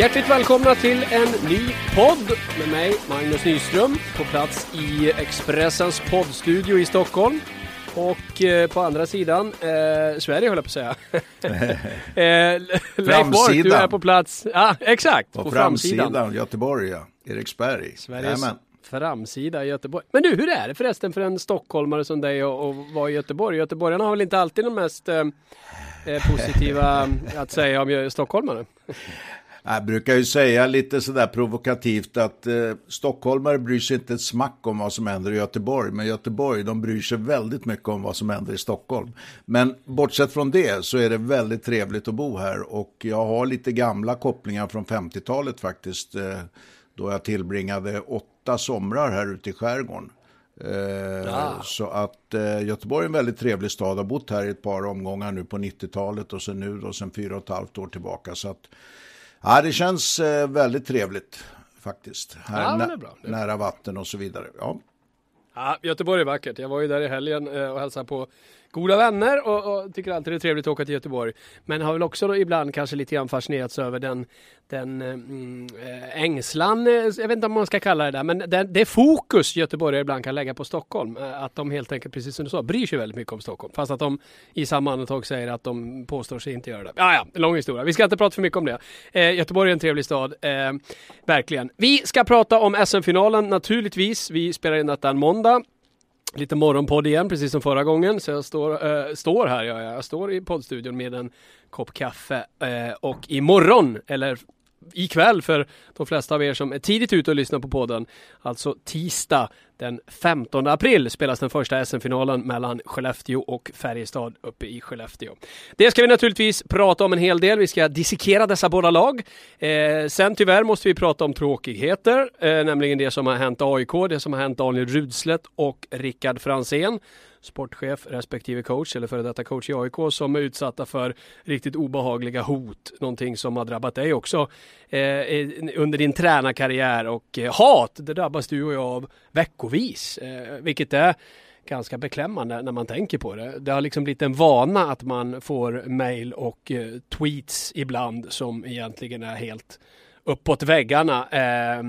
Hjärtligt välkomna till en ny podd med mig, Magnus Nyström, på plats i Expressens poddstudio i Stockholm. Och eh, på andra sidan, eh, Sverige höll jag på att säga. eh, Leif Bork, du är på plats. Ja, exakt. På, på framsidan. framsidan. Göteborg, ja. Eriksberg. Sveriges Jajamän. framsida i Göteborg. Men du, hur är det förresten för en stockholmare som dig att vara i Göteborg? Göteborgarna har väl inte alltid de mest eh, eh positiva att säga om stockholmare? Jag brukar ju säga lite sådär provokativt att eh, stockholmare bryr sig inte ett smack om vad som händer i Göteborg, men Göteborg de bryr sig väldigt mycket om vad som händer i Stockholm. Men bortsett från det så är det väldigt trevligt att bo här och jag har lite gamla kopplingar från 50-talet faktiskt, eh, då jag tillbringade åtta somrar här ute i skärgården. Eh, ja. Så att eh, Göteborg är en väldigt trevlig stad. Jag har bott här i ett par omgångar nu på 90-talet och sen nu då sen fyra och ett halvt år tillbaka. Så att Ja, det känns eh, väldigt trevligt faktiskt. Här ja, nä nära vatten och så vidare. Ja. Ja, Göteborg är vackert. Jag var ju där i helgen eh, och hälsade på goda vänner och, och, tycker alltid det är trevligt att åka till Göteborg. Men har väl också ibland kanske lite grann fascinerats över den, den eh, mm, äh, ängslan, eh, jag vet inte om man ska kalla det där, men den, det fokus göteborgare ibland kan lägga på Stockholm. Att de helt enkelt, precis som du sa, bryr sig väldigt mycket om Stockholm. Fast att de i samma andetag säger att de påstår sig inte göra det. Ja, ja, lång historia. Vi ska inte prata för mycket om det. Äh, Göteborg är en trevlig stad, verkligen. Vi ska prata om SM-finalen naturligtvis. Vi spelar in detta en måndag lite morgonpodd igen, precis som förra gången. Så jag står, äh, står här, ja, jag står i poddstudion med en kopp kaffe. Äh, och imorgon, eller ikväll för de flesta av er som är tidigt ute och lyssnar på podden, alltså tisdag den 15 april spelas den första SM-finalen mellan Skellefteå och Färjestad uppe i Skellefteå. Det ska vi naturligtvis prata om en hel del. Vi ska dissekera dessa båda lag. Eh, sen tyvärr måste vi prata om tråkigheter, eh, nämligen det som har hänt AIK, det som har hänt Daniel Rudslet och Rickard Fransén sportchef respektive coach eller före detta coach i AIK som är utsatta för riktigt obehagliga hot. Någonting som har drabbat dig också eh, under din tränarkarriär och eh, hat. Det drabbas du och jag av veckovis, eh, vilket är ganska beklämmande när man tänker på det. Det har liksom blivit en vana att man får mail och eh, tweets ibland som egentligen är helt uppåt väggarna. Eh,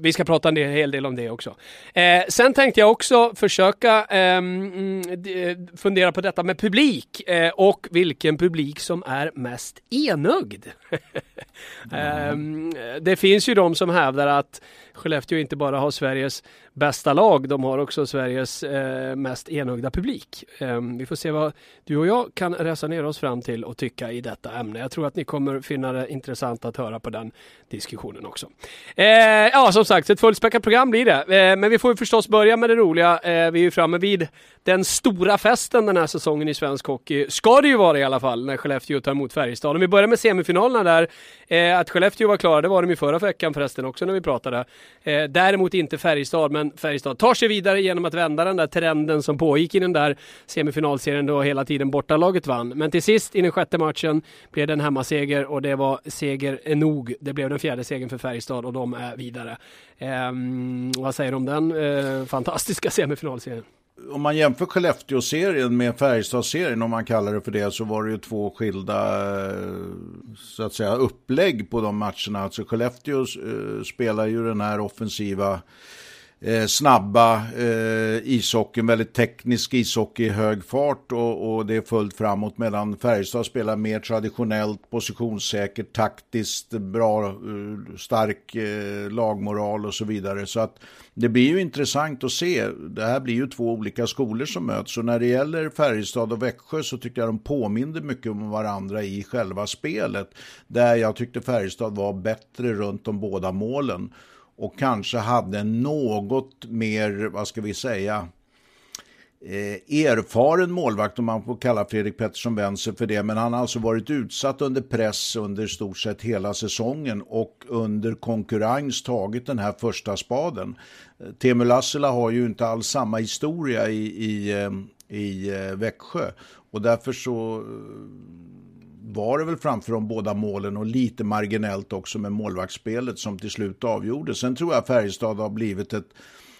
vi ska prata en hel del om det också. Eh, sen tänkte jag också försöka ehm, eh, fundera på detta med publik eh, och vilken publik som är mest enögd. mm. det finns ju de som hävdar att Skellefteå inte bara har Sveriges bästa lag, de har också Sveriges eh, mest enögda publik. Eh, vi får se vad du och jag kan resonera oss fram till och tycka i detta ämne. Jag tror att ni kommer finna det intressant att höra på den diskussionen också. Eh, ja, som sagt, ett fullspäckat program blir det. Eh, men vi får ju förstås börja med det roliga. Eh, vi är ju framme vid den stora festen den här säsongen i svensk hockey. Ska det ju vara i alla fall när Skellefteå tar emot Färjestad. Om vi börjar med semifinalerna där. Eh, att Skellefteå var klara, det var de ju förra veckan förresten också när vi pratade. Eh, däremot inte Färjestad, men Färjestad tar sig vidare genom att vända den där trenden som pågick i den där semifinalserien då hela tiden bortalaget vann. Men till sist i den sjätte matchen blev det en hemmaseger och det var seger nog. Det blev den fjärde segern för Färjestad och de är vidare. Eh, vad säger du om den eh, fantastiska semifinalserien? om man jämför Skellefteå-serien med Färjestad-serien, om man kallar det för det, så var det ju två skilda eh, så att säga, upplägg på de matcherna. Alltså Skellefteå eh, spelar ju den här offensiva eh, snabba eh, ishockeyn, väldigt teknisk ishockey i hög fart och, och, det är fullt framåt medan Färjestad spelar mer traditionellt, positionssäkert, taktiskt, bra, eh, stark eh, lagmoral och så vidare. Så att det blir ju intressant att se. Det här blir ju två olika skolor som möts och när det gäller Färjestad och Växjö så tycker jag de påminner mycket om varandra i själva spelet. Där jag tyckte Färjestad var bättre runt de båda målen och kanske hade något mer, vad ska vi säga, eh, erfaren målvakt om man får kalla Fredrik Pettersson Wenzel för det. Men han har alltså varit utsatt under press under stort sett hela säsongen och under konkurrens tagit den här första spaden. Eh, Teemu Lassila har ju inte alls samma historia i, i, eh, i eh, Växjö och därför så eh, var det väl framför de båda målen och lite marginellt också med målvaktsspelet som till slut avgjorde. Sen tror jag Färjestad har blivit ett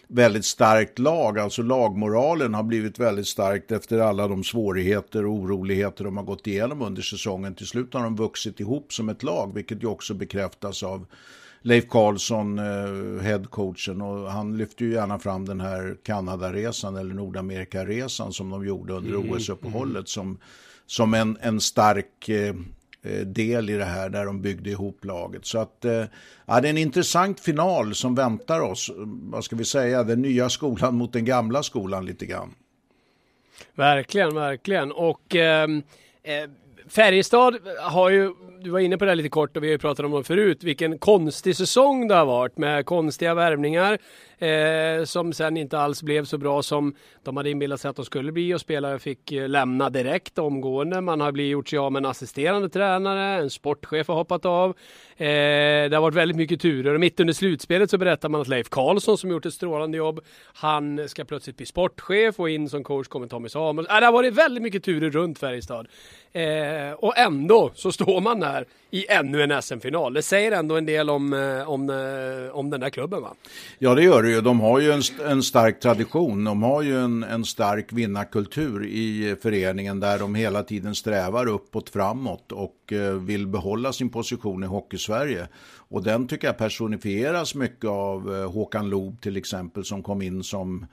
väldigt starkt lag, alltså lagmoralen har blivit väldigt starkt efter alla de svårigheter och oroligheter de har gått igenom under säsongen. Till slut har de vuxit ihop som ett lag, vilket ju också bekräftas av Leif Karlsson, eh, headcoachen, och han lyfter ju gärna fram den här Kanadaresan eller Nordameriskaresan som de gjorde under mm, OS-uppehållet mm. som, som en, en stark eh, eh, del i det här där de byggde ihop laget. Så att, eh, ja, det är en intressant final som väntar oss. Vad ska vi säga, den nya skolan mot den gamla skolan lite grann. Verkligen, verkligen. Och ehm, eh, Färjestad har ju, du var inne på det lite kort och vi har ju pratat om det förut, vilken konstig säsong det har varit med konstiga värvningar eh, som sen inte alls blev så bra som de hade inbillat sig att de skulle bli och spelare fick eh, lämna direkt omgående. Man har blivit gjort sig av med en assisterande tränare, en sportchef har hoppat av. Eh, det har varit väldigt mycket turer och mitt under slutspelet så berättar man att Leif Karlsson som gjort ett strålande jobb, han ska plötsligt bli sportchef och in som coach kommer Tommy Samuelsson. Eh, det har varit väldigt mycket turer runt Färjestad. Eh, och ändå så står man där i ännu en SM-final. Det säger ändå en del om, eh, om, eh, om den där klubben va? Ja det gör det ju. De har ju en, en stark tradition. De har ju en, en stark vinnarkultur i föreningen där de hela tiden strävar uppåt framåt och eh, vill behålla sin position i Hockeysverige. Och den tycker jag personifieras mycket av eh, Håkan Loob till exempel som kom in som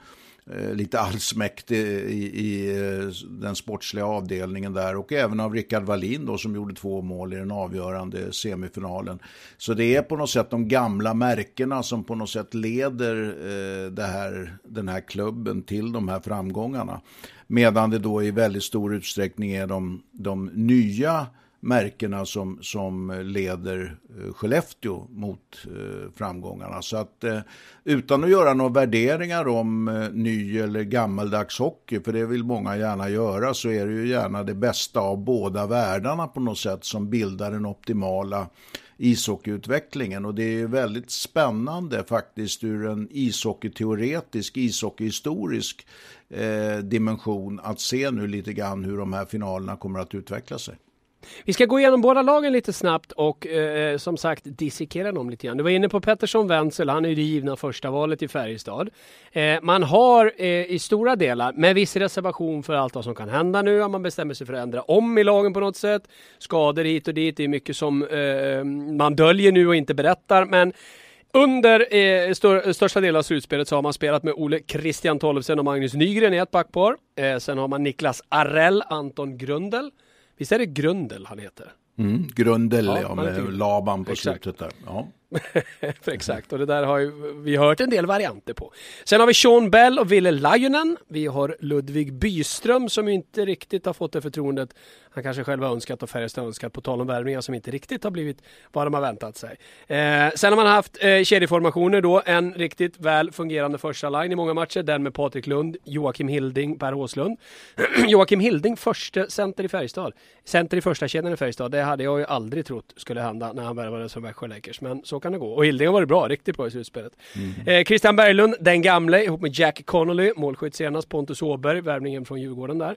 Eh, lite allsmäktig i, i, eh, den sportsliga avdelningen där och även av Rickard Wallin då som gjorde två mål i den avgörande semifinalen. Så det är på något sätt de gamla märkena som på något sätt leder eh, det här, den här klubben till de här framgångarna. Medan det då i väldigt stor utsträckning är de, de nya märkena som, som leder eh, Skellefteå mot eh, framgångarna. Så att eh, utan att göra några värderingar om ny eller gammaldags hockey, för det vill många gärna göra, så är det ju gärna det bästa av båda världarna på något sätt som bildar den optimala ishockeyutvecklingen och det är väldigt spännande faktiskt ur en ishockeyteoretisk, ishockeyhistorisk eh, dimension att se nu lite grann hur de här finalerna kommer att utveckla sig. Vi ska gå igenom båda lagen lite snabbt och eh, eh, som sagt dissekera dem lite grann. Du var inne på Pettersson Wenzel, han är ju det givna första valet i Färjestad. Eh, man har eh, i stora delar, med viss reservation för allt vad som kan hända nu, om man bestämmer sig för att ändra om i lagen på något sätt. Skador hit och dit, det är mycket som eh, man döljer nu och inte berättar. Men under eh, stör, största delen av slutspelet så har man spelat med Ole Christian Tollefsen och Magnus Nygren i ett backpar. Eh, sen har man Niklas Arell, Anton Grundel. Visst är det Grundel han heter? Mm, Grundel, ja, ja med Laban på Exakt. slutet där. Ja. Exakt, och det där har ju vi hört en del varianter på. Sen har vi Sean Bell och Ville Lajunen. Vi har Ludvig Byström som inte riktigt har fått det förtroendet han kanske själv har önskat och Färjestad önskat på tal om värvningar som inte riktigt har blivit vad de har väntat sig. Eh, sen har man haft eh, kedjeformationer då, en riktigt väl fungerande första line i många matcher, den med Patrik Lund, Joakim Hilding, Per Åslund. Joakim Hilding, första center i Färjestad. Center i första kedjan i Färjestad, det hade jag ju aldrig trott skulle hända när han värvades som Växjö Lakers, men så kan det gå. Och Hilding har varit bra, riktigt bra i slutspelet. Mm. Eh, Christian Berglund, den gamle, ihop med Jack Connolly, målskytt senast, Pontus Åberg, värvningen från Djurgården där.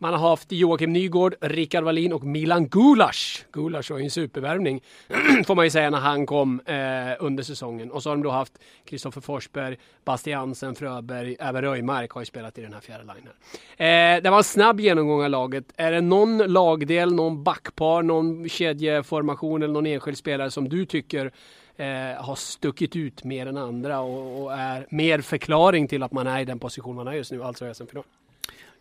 Man har haft Joakim Nygård, Rickard Wallin och Milan Gulas. Gulas var ju en supervärvning får man ju säga när han kom eh, under säsongen. Och så har de då haft Kristoffer Forsberg, Bastiansen, Fröberg, även Röjmark har ju spelat i den här fjärde linjen. Eh, det var en snabb genomgång av laget. Är det någon lagdel, någon backpar, någon kedjeformation eller någon enskild spelare som du tycker Eh, har stuckit ut mer än andra och, och, är mer förklaring till att man är i den position man är just nu, alltså SM-final.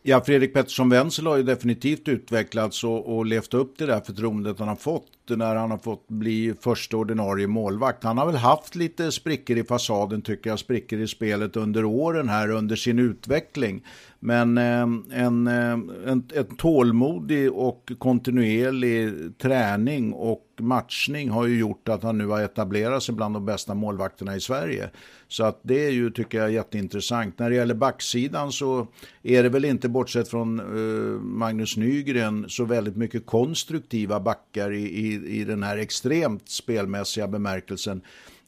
Ja, Fredrik Pettersson Wenzel har ju definitivt utvecklats och, och levt upp till det här förtroendet han har fått när han har fått bli första ordinarie målvakt. Han har väl haft lite sprickor i fasaden tycker jag, sprickor i spelet under åren här under sin utveckling. Men ehm, en, ehm, en, en tålmodig och kontinuerlig träning och matchning har ju gjort att han nu har etablerat sig bland de bästa målvakterna i Sverige. Så att det är ju, tycker jag, jätteintressant. När det gäller backsidan så är det väl inte, bortsett från eh, Magnus Nygren, så väldigt mycket konstruktiva backar i, i, i den här extremt spelmässiga bemärkelsen.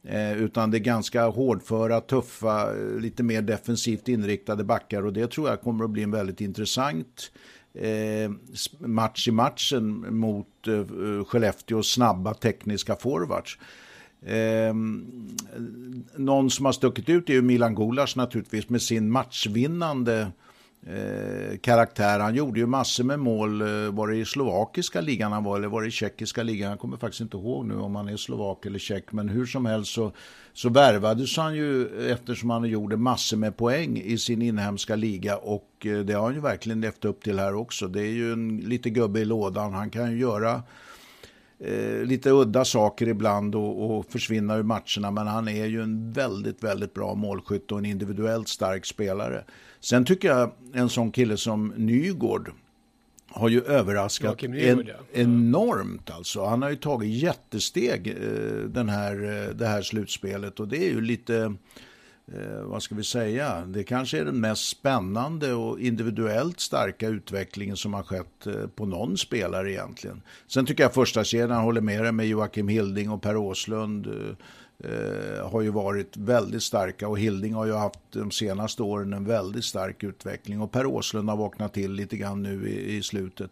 Eh, utan det är ganska hårdföra, tuffa, eh, lite mer defensivt inriktade backar och det tror jag kommer att bli en väldigt intressant eh, match i matchen mot eh, Skellefteås snabba tekniska forwards. Eh, någon som har stuckit ut är ju Milan Gulas naturligtvis med sin matchvinnande eh, karaktär. Han gjorde ju massor med mål. Eh, var det i slovakiska ligan han var eller var det i tjeckiska ligan? Jag kommer faktiskt inte ihåg nu om han är slovak eller tjeck. Men hur som helst så, så värvades han ju eftersom han gjorde massor med poäng i sin inhemska liga. Och eh, det har han ju verkligen levt upp till här också. Det är ju en lite gubbe i lådan. Han kan ju göra eh, lite udda saker ibland och, och försvinna ur matcherna. Men han är ju en väldigt, väldigt bra målskytt och en individuellt stark spelare. Sen tycker jag en sån kille som Nygård har ju överraskat en, ja. enormt alltså. Han har ju tagit jättesteg eh, den här, eh, det här slutspelet och det är ju lite, eh, vad ska vi säga, det kanske är den mest spännande och individuellt starka utvecklingen som har skett på någon spelare egentligen. Sen tycker jag första kedjan håller med dig med Joakim Hilding och Per Åslund eh, har ju varit väldigt starka och Hilding har ju haft de senaste åren en väldigt stark utveckling och Per Åslund har vaknat till lite grann nu i, i slutet.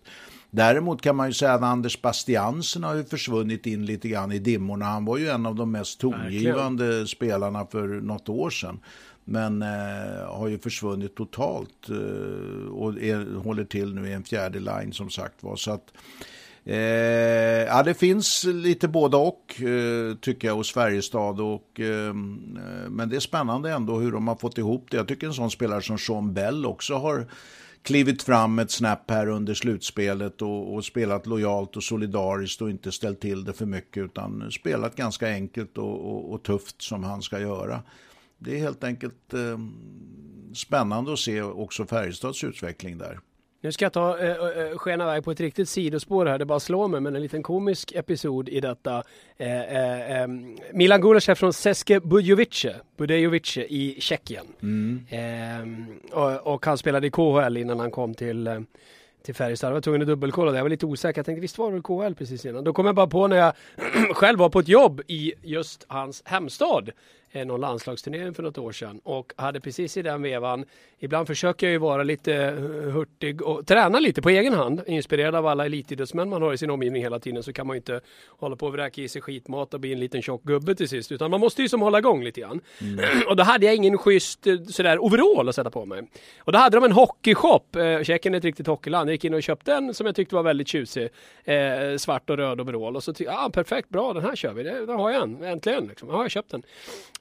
Däremot kan man ju säga att Anders Bastiansen har ju försvunnit in lite grann i dimmorna. Han var ju en av de mest tongivande spelarna för något år sedan. Men eh, har ju försvunnit totalt eh, och är, håller till nu i en fjärde line som sagt var. Så att Eh, ja, det finns lite både och eh, tycker jag hos Färjestad. Och, eh, eh, men det är spännande ändå hur de har fått ihop det. Jag tycker en sån spelare som Sean Bell också har klivit fram ett snap här under slutspelet och, och, spelat lojalt och solidariskt och inte ställt till det för mycket utan spelat ganska enkelt och, och, och tufft som han ska göra. Det är helt enkelt eh, spännande att se också Färjestads utveckling där. Nu ska jag ta äh, äh, skena iväg på ett riktigt sidospår här, det bara slår mig, men en liten komisk episod i detta. Äh, äh, Milan Gulas är från Seske Bujovice, Budejovice i Tjeckien. Mm. Äh, och, och, han spelade i KHL innan han kom till äh, till Färjestad. Jag var tvungen att dubbelkolla det. Jag var lite osäker. Jag tänkte visst var det KHL precis innan. Då kom jag bara på när jag själv var på ett jobb i just hans hemstad någon landslagsturnering för något år sedan och hade precis i den vevan, ibland försöker jag ju vara lite eh, hurtig och träna lite på egen hand, inspirerad av alla elitidrottsmän man har i sin omgivning hela tiden så kan man ju inte hålla på och vräka i sig skitmat och bli en liten tjock gubbe till sist utan man måste ju som hålla igång lite grann. Mm. Och då hade jag ingen schysst eh, sådär overall att sätta på mig. Och då hade de en hockeyshop, eh, Tjeckien är ett riktigt hockeyland, jag gick in och köpte en som jag tyckte var väldigt tjusig, eh, svart och röd overall och så tyckte jag, ah, perfekt, bra den här kör vi, det, har jag en, äntligen liksom. Ja, jag köpt den.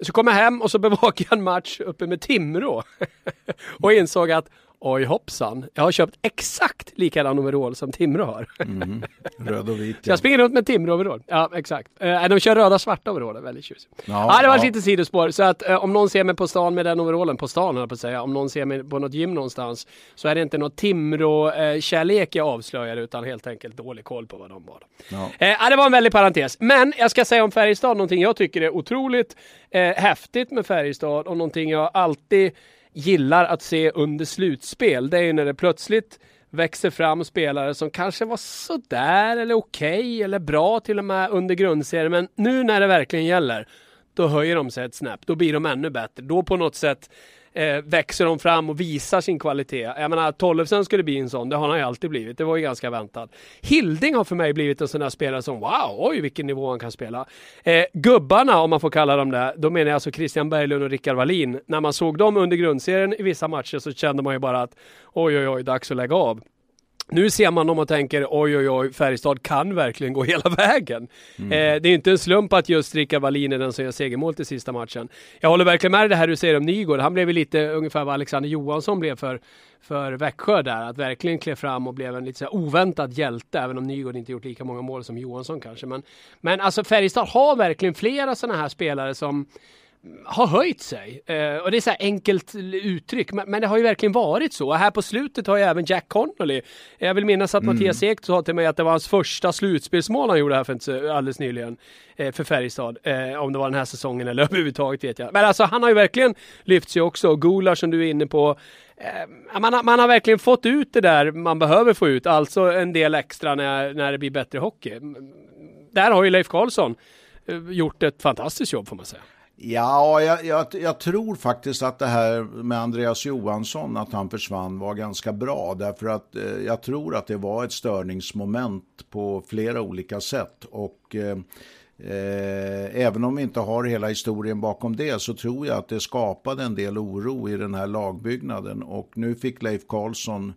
Så kom jag hem och så bevakade jag en match uppe med Timrå. Och insåg att Oj hoppsan, jag har köpt exakt likadan overall som Timrå har. Mm. Röd och vit. Så jag springer runt med Timrå overall. Ja, exakt. Eh, de kör röda svarta overaller, väldigt tjusigt. Ja, ja, det var ja. lite sidospår. Så att eh, om någon ser mig på stan med den overallen, på stan höll på att säga, om någon ser mig på något gym någonstans, så är det inte något Timrå-kärlek jag avslöjar, utan helt enkelt dålig koll på vad de var. Ja. Eh, det var en väldig parentes. Men jag ska säga om Färjestad, någonting jag tycker är otroligt eh, häftigt med Färjestad och någonting jag alltid gillar att se under slutspel, det är ju när det plötsligt växer fram spelare som kanske var sådär eller okej okay, eller bra till och med under grundserien. Men nu när det verkligen gäller, då höjer de sig ett snäpp. Då blir de ännu bättre. Då på något sätt eh, växer de fram och visar sin kvalitet. Jag menar, Tollefsen skulle bli en sån, det har han ju alltid blivit. Det var ju ganska väntat. Hilding har för mig blivit en sån där spelare som wow, oj vilken nivå han kan spela. Eh, gubbarna, om man får kalla dem det, då menar jag alltså Christian Berglund och Rickard Wallin. När man såg dem under grundserien i vissa matcher så kände man ju bara att oj, oj, oj, dags att lägga av nu ser man om man tänker oj oj oj, Färjestad kan verkligen gå hela vägen. Mm. Eh, det är inte en slump att just Rickard Wallin är den som gör segermål till sista matchen. Jag håller verkligen med det här du säger om Nygård. Han blev lite ungefär vad Alexander Johansson blev för, för Växjö där. Att verkligen klev fram och blev en lite så oväntad hjälte, även om Nygård inte gjort lika många mål som Johansson kanske. Men, men alltså Färjestad har verkligen flera sådana här spelare som har höjt sig. Eh, och det är så här enkelt uttryck, men, men, det har ju verkligen varit så. Och här på slutet har ju även Jack Connolly, jag vill minnas att mm. Mattias Ek sa till mig att det var hans första slutspelsmål han gjorde här för inte alldeles nyligen eh, för Färjestad. Eh, om det var den här säsongen eller överhuvudtaget vet jag. Men alltså han har ju verkligen lyft sig också. Gular som du är inne på, eh, man, har, man har verkligen fått ut det där man behöver få ut, alltså en del extra när, när det blir bättre hockey. Där har ju Leif Karlsson eh, gjort ett fantastiskt jobb får man säga. Ja, jag, jag, jag, tror faktiskt att det här med Andreas Johansson, att han försvann, var ganska bra. Därför att eh, jag tror att det var ett störningsmoment på flera olika sätt. Och eh, eh, även om vi inte har hela historien bakom det så tror jag att det skapade en del oro i den här lagbyggnaden. Och nu fick Leif Karlsson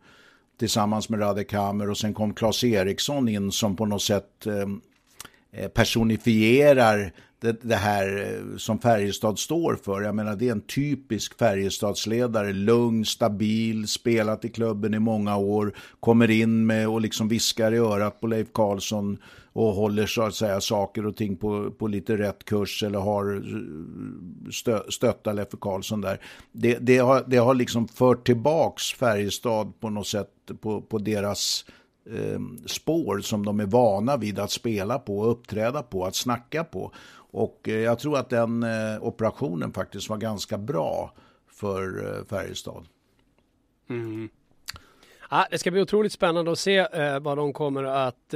tillsammans med Radek Hammer och sen kom Claes Eriksson in som på något sätt eh, eh personifierar det, det, här eh, som Färjestad står för. Jag menar det är en typisk Färjestadsledare, lugn, stabil, spelat i klubben i många år, kommer in med och liksom viskar i örat på Leif Karlsson och håller så att säga saker och ting på, på lite rätt kurs eller har eh, stö, stöttat Leffe Karlsson där. Det, det, har, det har liksom fört tillbaks Färjestad på något sätt på, på deras eh, spår som de är vana vid att spela på, uppträda på, att snacka på. Och eh, jag tror att den eh, operationen faktiskt var ganska bra för eh, Färjestad. Mm. Ja, det ska bli otroligt spännande att se vad de kommer att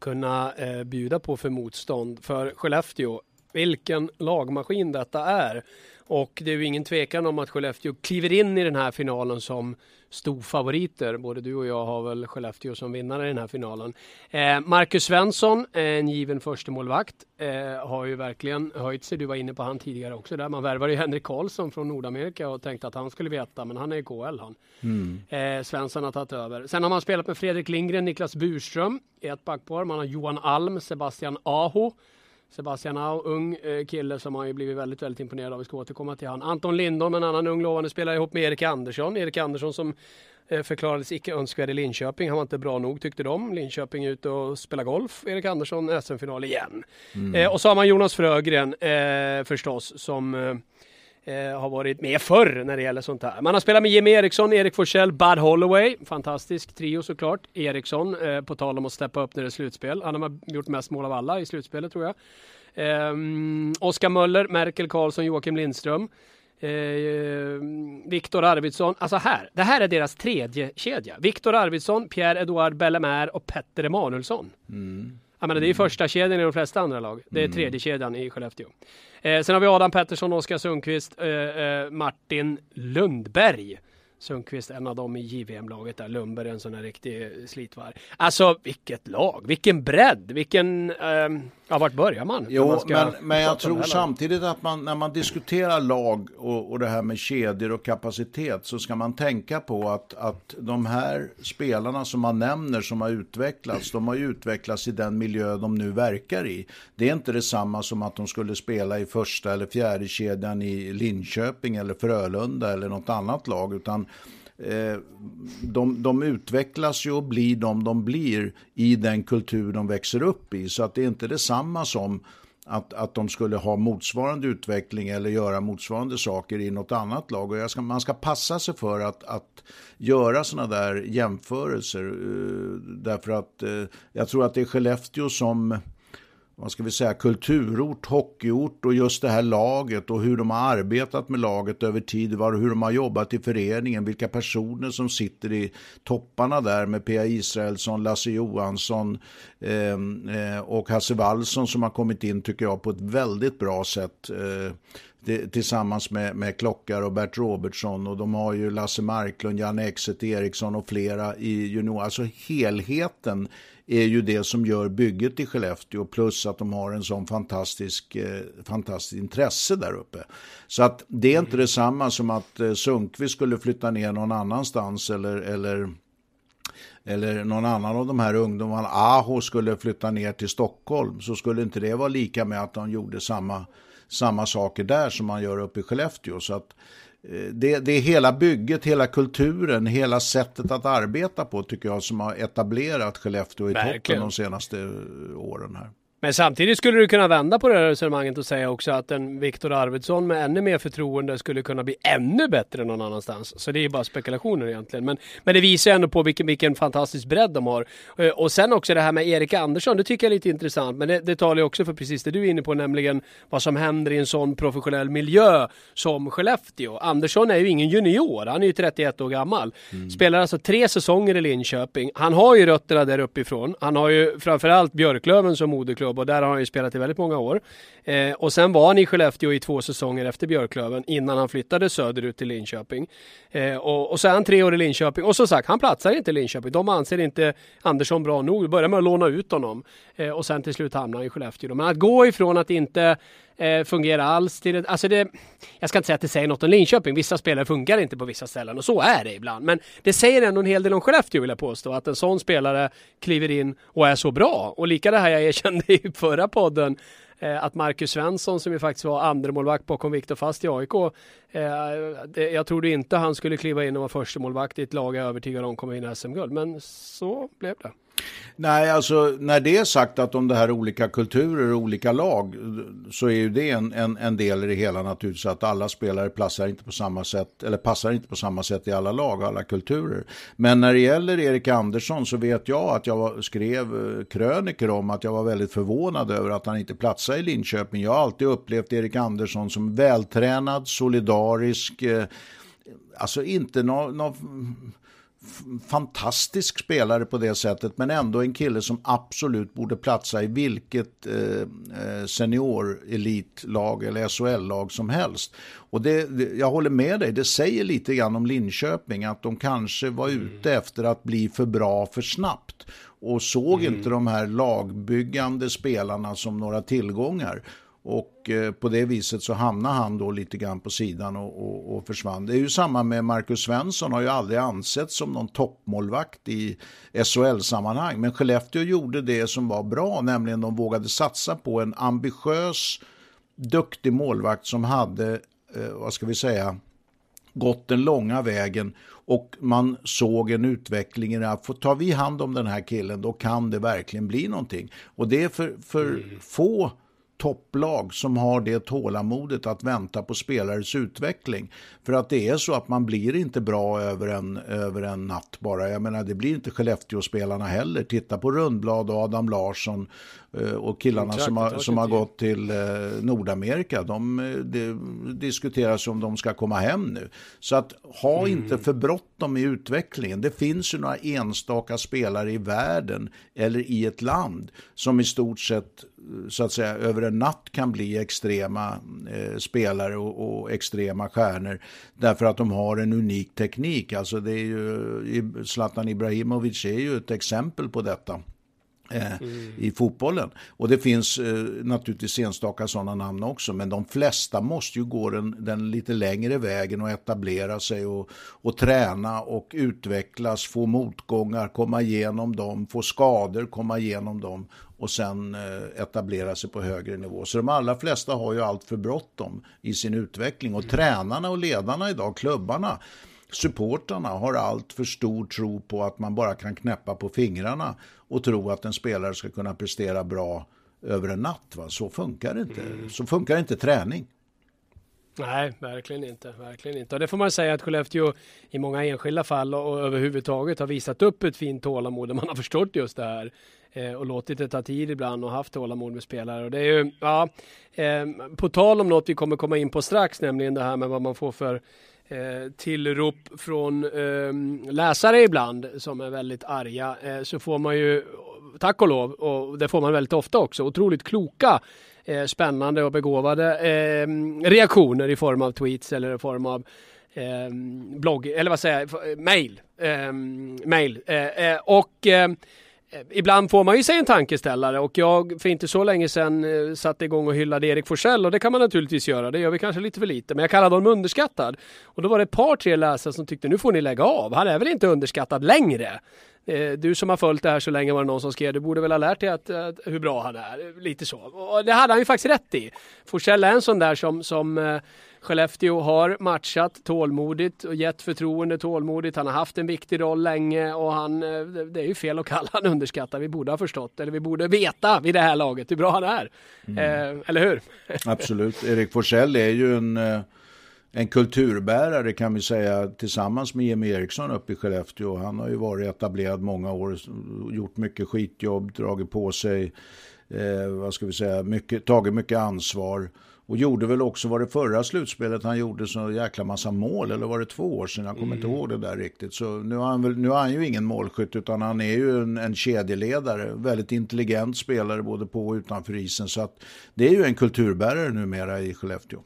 kunna bjuda på för motstånd. För Skellefteå, vilken lagmaskin detta är. Och det är ju ingen tvekan om att Skellefteå kliver in i den här finalen som storfavoriter. Både du och jag har väl Skellefteå som vinnare i den här finalen. Eh, Marcus Svensson, en given förstemålvakt, eh, har ju verkligen höjt sig. Du var inne på han tidigare också där. Man värvade ju Henrik Karlsson från Nordamerika och tänkte att han skulle veta, men han är i KL han. Mm. Eh, Svensson har tagit över. Sen har man spelat med Fredrik Lindgren, Niklas Burström i ett backpar. Man har Johan Alm, Sebastian Aho Sebastian Au, ung eh, kille som har ju blivit väldigt, väldigt imponerad av. Vi ska återkomma till han. Anton Lindholm, en annan ung lovande spelare ihop med Erik Andersson. Erik Andersson som eh, förklarades icke önskvärd i Linköping. Han var inte bra nog tyckte de. Linköping ute och spelar golf. Erik Andersson SM-final igen. Mm. Eh, och så har man Jonas Frögren eh, förstås som eh, eh, har varit med förr när det gäller sånt här. Man har spelat med Jimmy Eriksson, Erik Forsell, Bud Holloway. Fantastisk trio såklart. Eriksson, eh, på tal om att steppa upp när det är slutspel. Han har gjort mest mål av alla i slutspelet tror jag. Eh, Oskar Möller, Merkel Karlsson, Joakim Lindström. Eh, Viktor Arvidsson, alltså här, det här är deras tredje kedja. Viktor Arvidsson, Pierre-Edouard Bellemare och Petter Emanuelsson. Mm. Jag menar, det är första kedjan i de flesta andra lag. Det är mm. tredje kedjan i Skellefteå. Eh, sen har vi Adam Pettersson, Oskar Sundqvist, eh, eh, Martin Lundberg. Sundqvist en av dem i JVM-laget där. Lundberg en sån här riktig slitvarg. Alltså vilket lag, vilken bredd, vilken... Eh, ja, vart börjar man? Jo, man men, men jag tror samtidigt att man, när man diskuterar lag och, och det här med kedjor och kapacitet så ska man tänka på att, att de här spelarna som man nämner som har utvecklats, de har ju utvecklats i den miljö de nu verkar i. Det är inte detsamma som att de skulle spela i första eller fjärde kedjan i Linköping eller Frölunda eller något annat lag, utan Eh, de, de utvecklas ju och blir de de blir i den kultur de växer upp i. Så att det är inte detsamma som att, att de skulle ha motsvarande utveckling eller göra motsvarande saker i något annat lag. Och ska, man ska passa sig för att, att göra sådana där jämförelser. Eh, därför att eh, jag tror att det är Skellefteå som vad ska vi säga, kulturort, hockeyort och just det här laget och hur de har arbetat med laget över tid, hur de har jobbat i föreningen, vilka personer som sitter i topparna där med Pia Israelsson, Lasse Johansson ehm, eh, och Hasse Wallson som har kommit in tycker jag på ett väldigt bra sätt. Eh, tillsammans med, med Klockar och Bert Robertsson och de har ju Lasse Marklund, Janne Exet Eriksson och flera i junior. Alltså helheten är ju det som gör bygget i Skellefteå plus att de har en sån fantastisk, eh, fantastisk intresse där uppe. Så att det är inte mm. detsamma som att eh, Sundqvist skulle flytta ner någon annanstans eller, eller eller någon annan av de här ungdomarna, Aho, skulle flytta ner till Stockholm så skulle inte det vara lika med att de gjorde samma, samma saker där som man gör uppe i Skellefteå. Så att, det, det är hela bygget, hela kulturen, hela sättet att arbeta på tycker jag som har etablerat Skellefteå i Verkligen. toppen de senaste åren här. Men samtidigt skulle du kunna vända på det här resonemanget och säga också att en Viktor Arvidsson med ännu mer förtroende skulle kunna bli ännu bättre någon annanstans. Så det är bara spekulationer egentligen. Men, men det visar ändå på vilken, vilken fantastisk bredd de har. Eh, och sen också det här med Erik Andersson, det tycker jag är lite intressant. Men det, det talar ju också för precis det du är inne på, nämligen vad som händer i en sån professionell miljö som Skellefteå. Andersson är ju ingen junior, han är ju 31 år gammal. Mm. Spelar alltså tre säsonger i Linköping. Han har ju rötterna där uppifrån. Han har ju framförallt Björklöven som moderklubb klubb och där har han ju spelat i väldigt många år. Eh, och sen var han i Skellefteå i två säsonger efter Björklöven innan han flyttade söderut till Linköping. Eh, och, och så är han tre år i Linköping och som sagt, han platsar inte i Linköping. De anser inte Andersson bra nog. Börjar med att låna ut honom eh, och sen till slut hamnar han i Skellefteå. Men att gå ifrån att inte eh, fungerar alls. Till det, alltså det, jag ska inte säga att det säger något om Linköping. Vissa spelare funkar inte på vissa ställen och så är det ibland. Men det säger ändå en hel del om Skellefteå vill jag påstå. Att en sån spelare kliver in och är så bra. Och lika det här jag erkände i förra podden eh, att Marcus Svensson som ju faktiskt var andremålvakt bakom Viktor Fast i AIK. Eh, det, jag trodde inte han skulle kliva in och vara första målvakt i ett lag jag är övertygad om kommer vinna SM-guld. Men så blev det. Nej, alltså när det är sagt att om det här är olika kulturer och olika lag så är ju det en, en, en del i det hela naturligtvis att alla spelare passar inte på samma sätt eller passar inte på samma sätt i alla lag och alla kulturer. Men när det gäller Erik Andersson så vet jag att jag skrev eh, kröniker om att jag var väldigt förvånad över att han inte platsade i Linköping. Jag har alltid upplevt Erik Andersson som vältränad, solidarisk, eh, alltså inte någon no, fantastisk spelare på det sättet men ändå en kille som absolut borde platsa i vilket eh, eh senior-elitlag eller SHL-lag som helst. Och det, jag håller med dig, det säger lite grann om Linköping att de kanske var mm. ute efter att bli för bra för snabbt och såg mm. inte de här lagbyggande spelarna som några tillgångar. Och eh, på det viset så hamnar han då lite grann på sidan och, och, och, försvann. Det är ju samma med Marcus Svensson, har ju aldrig ansetts som någon toppmålvakt i SHL-sammanhang. Men Skellefteå gjorde det som var bra, nämligen de vågade satsa på en ambitiös, duktig målvakt som hade, eh, vad ska vi säga, gått den långa vägen och man såg en utveckling i det här. Tar vi hand om den här killen då kan det verkligen bli någonting. Och det är för, för mm. få topplag som har det tålamodet att vänta på spelares utveckling. För att det är så att man blir inte bra över en, över en natt bara. Jag menar det blir inte Skellefteå-spelarna heller. Titta på Rundblad och Adam Larsson eh, och killarna som har, som har gått till eh, Nordamerika. De, eh, det diskuteras om de ska komma hem nu. Så att ha mm. inte för bråttom i utvecklingen. Det finns ju några enstaka spelare i världen eller i ett land som i stort sett så att säga över en natt kan bli extrema eh, spelare och, och, extrema stjärnor därför att de har en unik teknik. Alltså det är ju, Zlatan Ibrahimovic är ju ett exempel på detta. Eh, mm. i fotbollen. Och det finns eh, naturligtvis enstaka sådana namn också, men de flesta måste ju gå den, den lite längre vägen och etablera sig och, och träna och utvecklas, få motgångar, komma igenom dem, få skador, komma igenom dem och sen eh, etablera sig på högre nivå. Så de allra flesta har ju allt för bråttom i sin utveckling och mm. tränarna och ledarna idag, klubbarna, supportarna har allt för stor tro på att man bara kan knäppa på fingrarna och tro att en spelare ska kunna prestera bra över en natt. Va? Så funkar det inte. Mm. Så funkar inte träning. Nej, verkligen inte. Verkligen inte. Och det får man säga att Skellefteå i många enskilda fall och överhuvudtaget har visat upp ett fint tålamod. Man har förstått just det här Eh, och låtit det ta tid ibland och haft tålamod med spelare. Och det är ju, ja, eh, på tal om något vi kommer komma in på strax, nämligen det här med vad man får för eh, tillrop från eh, läsare ibland som är väldigt arga eh, så får man ju tack och lov och det får man väldigt ofta också otroligt kloka eh, spännande och begåvade eh, reaktioner i form av tweets eller i form av eh, blogg eller vad säger jag, mail. Ehm, mail. Eh, eh, och Eh, Eh, ibland får man ju sig en tankeställare och jag för inte så länge sedan eh, satte igång och hyllade Erik Forsell och det kan man naturligtvis göra. Det gör vi kanske lite för lite, men jag kallade honom underskattad. Och då var det ett par, tre läsare som tyckte nu får ni lägga av. Han är väl inte underskattad längre? Eh, du som har följt det här så länge var det någon som skrev, du borde väl ha lärt dig att, att, hur bra han är. Lite så. Och det hade han ju faktiskt rätt i. Forsell är en sån där som, som eh, Skellefteå har matchat tålmodigt och gett förtroende tålmodigt. Han har haft en viktig roll länge och han, eh, det är ju fel att kalla han underskattad. Vi borde ha förstått, eller vi borde veta vid det här laget hur bra han är. Mm. Eh, eller hur? Absolut. Erik Forsell är ju en en kulturbärare kan vi säga tillsammans med Jimmy Eriksson uppe i Skellefteå. Han har ju varit etablerad många år, gjort mycket skitjobb, dragit på sig, eh, vad ska vi säga, mycket, tagit mycket ansvar. Och gjorde väl också, var det förra slutspelet han gjorde så jäkla massa mål, eller var det två år sedan? Jag kommer mm. inte ihåg det där riktigt. Så nu har han, väl, nu har han ju ingen målskytt, utan han är ju en, en kedjeledare. Väldigt intelligent spelare både på och utanför isen. Så att det är ju en kulturbärare numera i Skellefteå.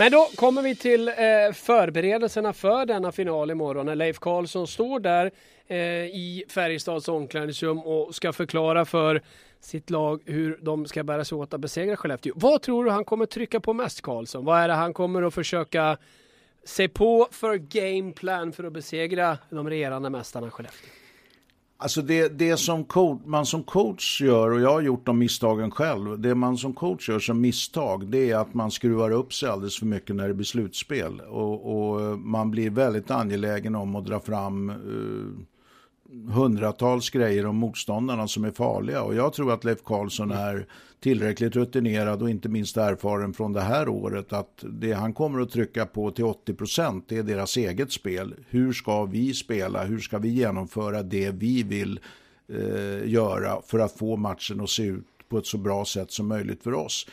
Men då kommer vi till eh, förberedelserna för denna final imorgon när Leif Karlsson står där eh, i Färjestads omklädningsrum och ska förklara för sitt lag hur de ska bära sig åt att besegra Skellefteå. Vad tror du han kommer trycka på mest Karlsson? Vad är det han kommer att försöka se på för gameplan för att besegra de regerande mästarna Skellefteå? Alltså det, det som coach, man som coach gör, och jag har gjort de misstagen själv, det man som coach gör som misstag det är att man skruvar upp sig alldeles för mycket när det blir slutspel. Och, och man blir väldigt angelägen om att dra fram uh, hundratals grejer om motståndarna som är farliga. Och jag tror att Leif Karlsson är tillräckligt rutinerad och inte minst erfaren från det här året att det han kommer att trycka på till 80 procent är deras eget spel. Hur ska vi spela? Hur ska vi genomföra det vi vill eh, göra för att få matchen att se ut på ett så bra sätt som möjligt för oss?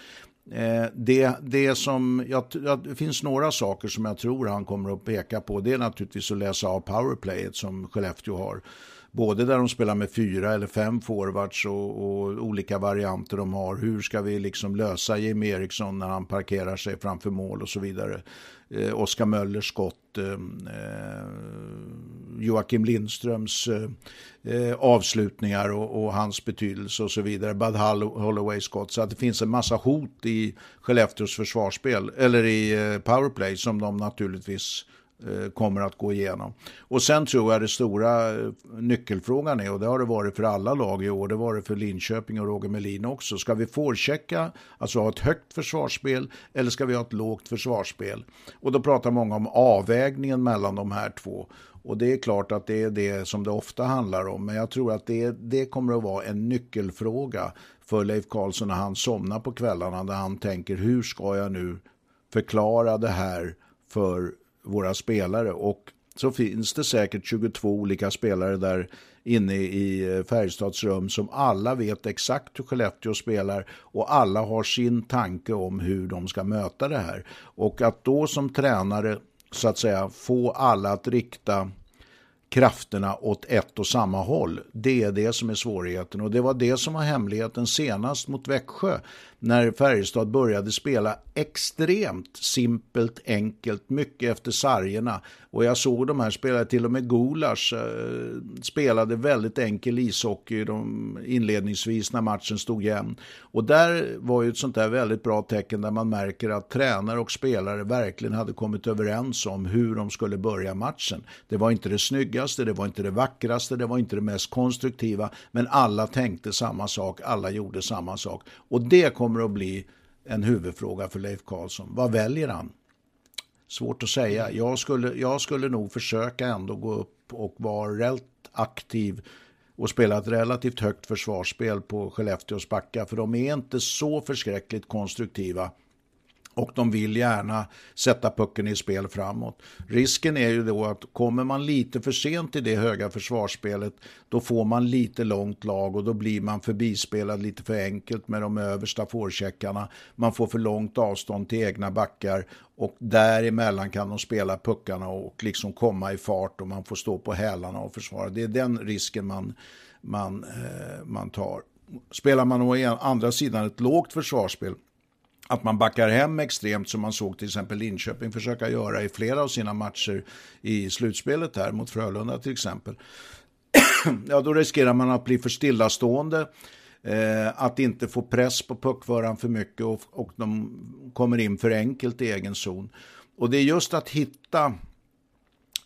Eh, det, det, som, jag, det finns några saker som jag tror han kommer att peka på. Det är naturligtvis att läsa av powerplayet som Skellefteå har. Både där de spelar med fyra eller fem forwards och, och, olika varianter de har. Hur ska vi liksom lösa Jimmy Eriksson när han parkerar sig framför mål och så vidare. Eh, Oskar Möllers skott, eh, eh, Joakim Lindströms eh, eh, avslutningar och, och, hans betydelse och så vidare. Bud Holloway skott. Så att det finns en massa hot i Skellefteås försvarsspel, eller i eh, powerplay som de naturligtvis Eh, Eh, kommer att gå igenom. Och sen tror jag det stora eh, nyckelfrågan är, och det har det varit för alla lag i år, det var det för Linköping och Roger Melin också. Ska vi forechecka, alltså ha ett högt försvarsspel, eller ska vi ha ett lågt försvarsspel? Och då pratar många om avvägningen mellan de här två. Och det är klart att det är det som det ofta handlar om, men jag tror att det, det kommer att vara en nyckelfråga för Leif Karlsson när han somnar på kvällarna, där han tänker hur ska jag nu förklara det här för våra spelare och så finns det säkert 22 olika spelare där inne i eh, Färjestads rum som alla vet exakt hur Skellefteå spelar och alla har sin tanke om hur de ska möta det här. Och att då som tränare så att säga få alla att rikta krafterna åt ett och samma håll. Det är det som är svårigheten och det var det som var hemligheten senast mot Växjö när Färjestad började spela extremt simpelt, enkelt, mycket efter sargerna. Och jag såg de här spelare, till och med Gulas eh, spelade väldigt enkel ishockey de, inledningsvis när matchen stod jämn. Och där var ju ett sånt där väldigt bra tecken där man märker att tränare och spelare verkligen hade kommit överens om hur de skulle börja matchen. Det var inte det snyggaste, det var inte det vackraste, det var inte det mest konstruktiva, men alla tänkte samma sak, alla gjorde samma sak. Och det kom kommer att bli en huvudfråga för Leif Karlsson. Vad väljer han? Svårt att säga. Jag skulle, jag skulle nog försöka ändå gå upp och vara rätt aktiv och spela ett relativt högt försvarsspel på Skellefteås backa för de är inte så förskräckligt konstruktiva och de vill gärna sätta pucken i spel framåt. Risken är ju då att kommer man lite för sent i det höga försvarsspelet då får man lite långt lag och då blir man förbispelad lite för enkelt med de översta forecheckarna. Man får för långt avstånd till egna backar och däremellan kan de spela puckarna och liksom komma i fart och man får stå på hälarna och försvara. Det är den risken man, man, eh, man tar. Spelar man å andra sidan ett lågt försvarsspel att man backar hem extremt som man såg till exempel Linköping försöka göra i flera av sina matcher i slutspelet här mot Frölunda till exempel. ja, då riskerar man att bli för stillastående Eh, att inte få press på puckföraren för mycket och, och de kommer in för enkelt i egen zon. Och det är just att hitta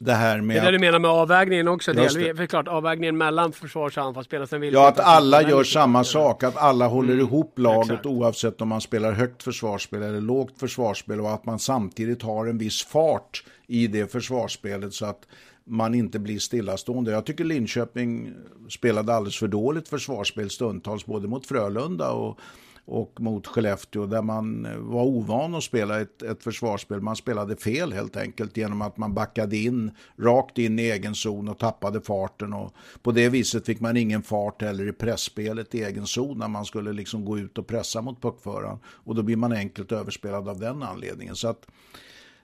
det här med... Det är det du menar med avvägningen också, delvis. För klart, avvägningen mellan försvars och anfallsspelare. Ja, att alla gör samma sak, att alla håller mm. ihop laget Exakt. oavsett om man spelar högt försvarsspel eller lågt försvarsspel och att man samtidigt har en viss fart i det försvarsspelet så att man inte blir stillastående. Jag tycker Linköping spelade alldeles för dåligt försvarsspel stundtals, både mot Frölunda och och mot Skellefteå där man eh, var ovan att spela ett, ett försvarsspel. Man spelade fel helt enkelt genom att man backade in rakt in i egen zon och tappade farten och på det viset fick man ingen fart heller i pressspelet i egen zon när man skulle liksom gå ut och pressa mot puckföraren och då blir man enkelt överspelad av den anledningen. Så att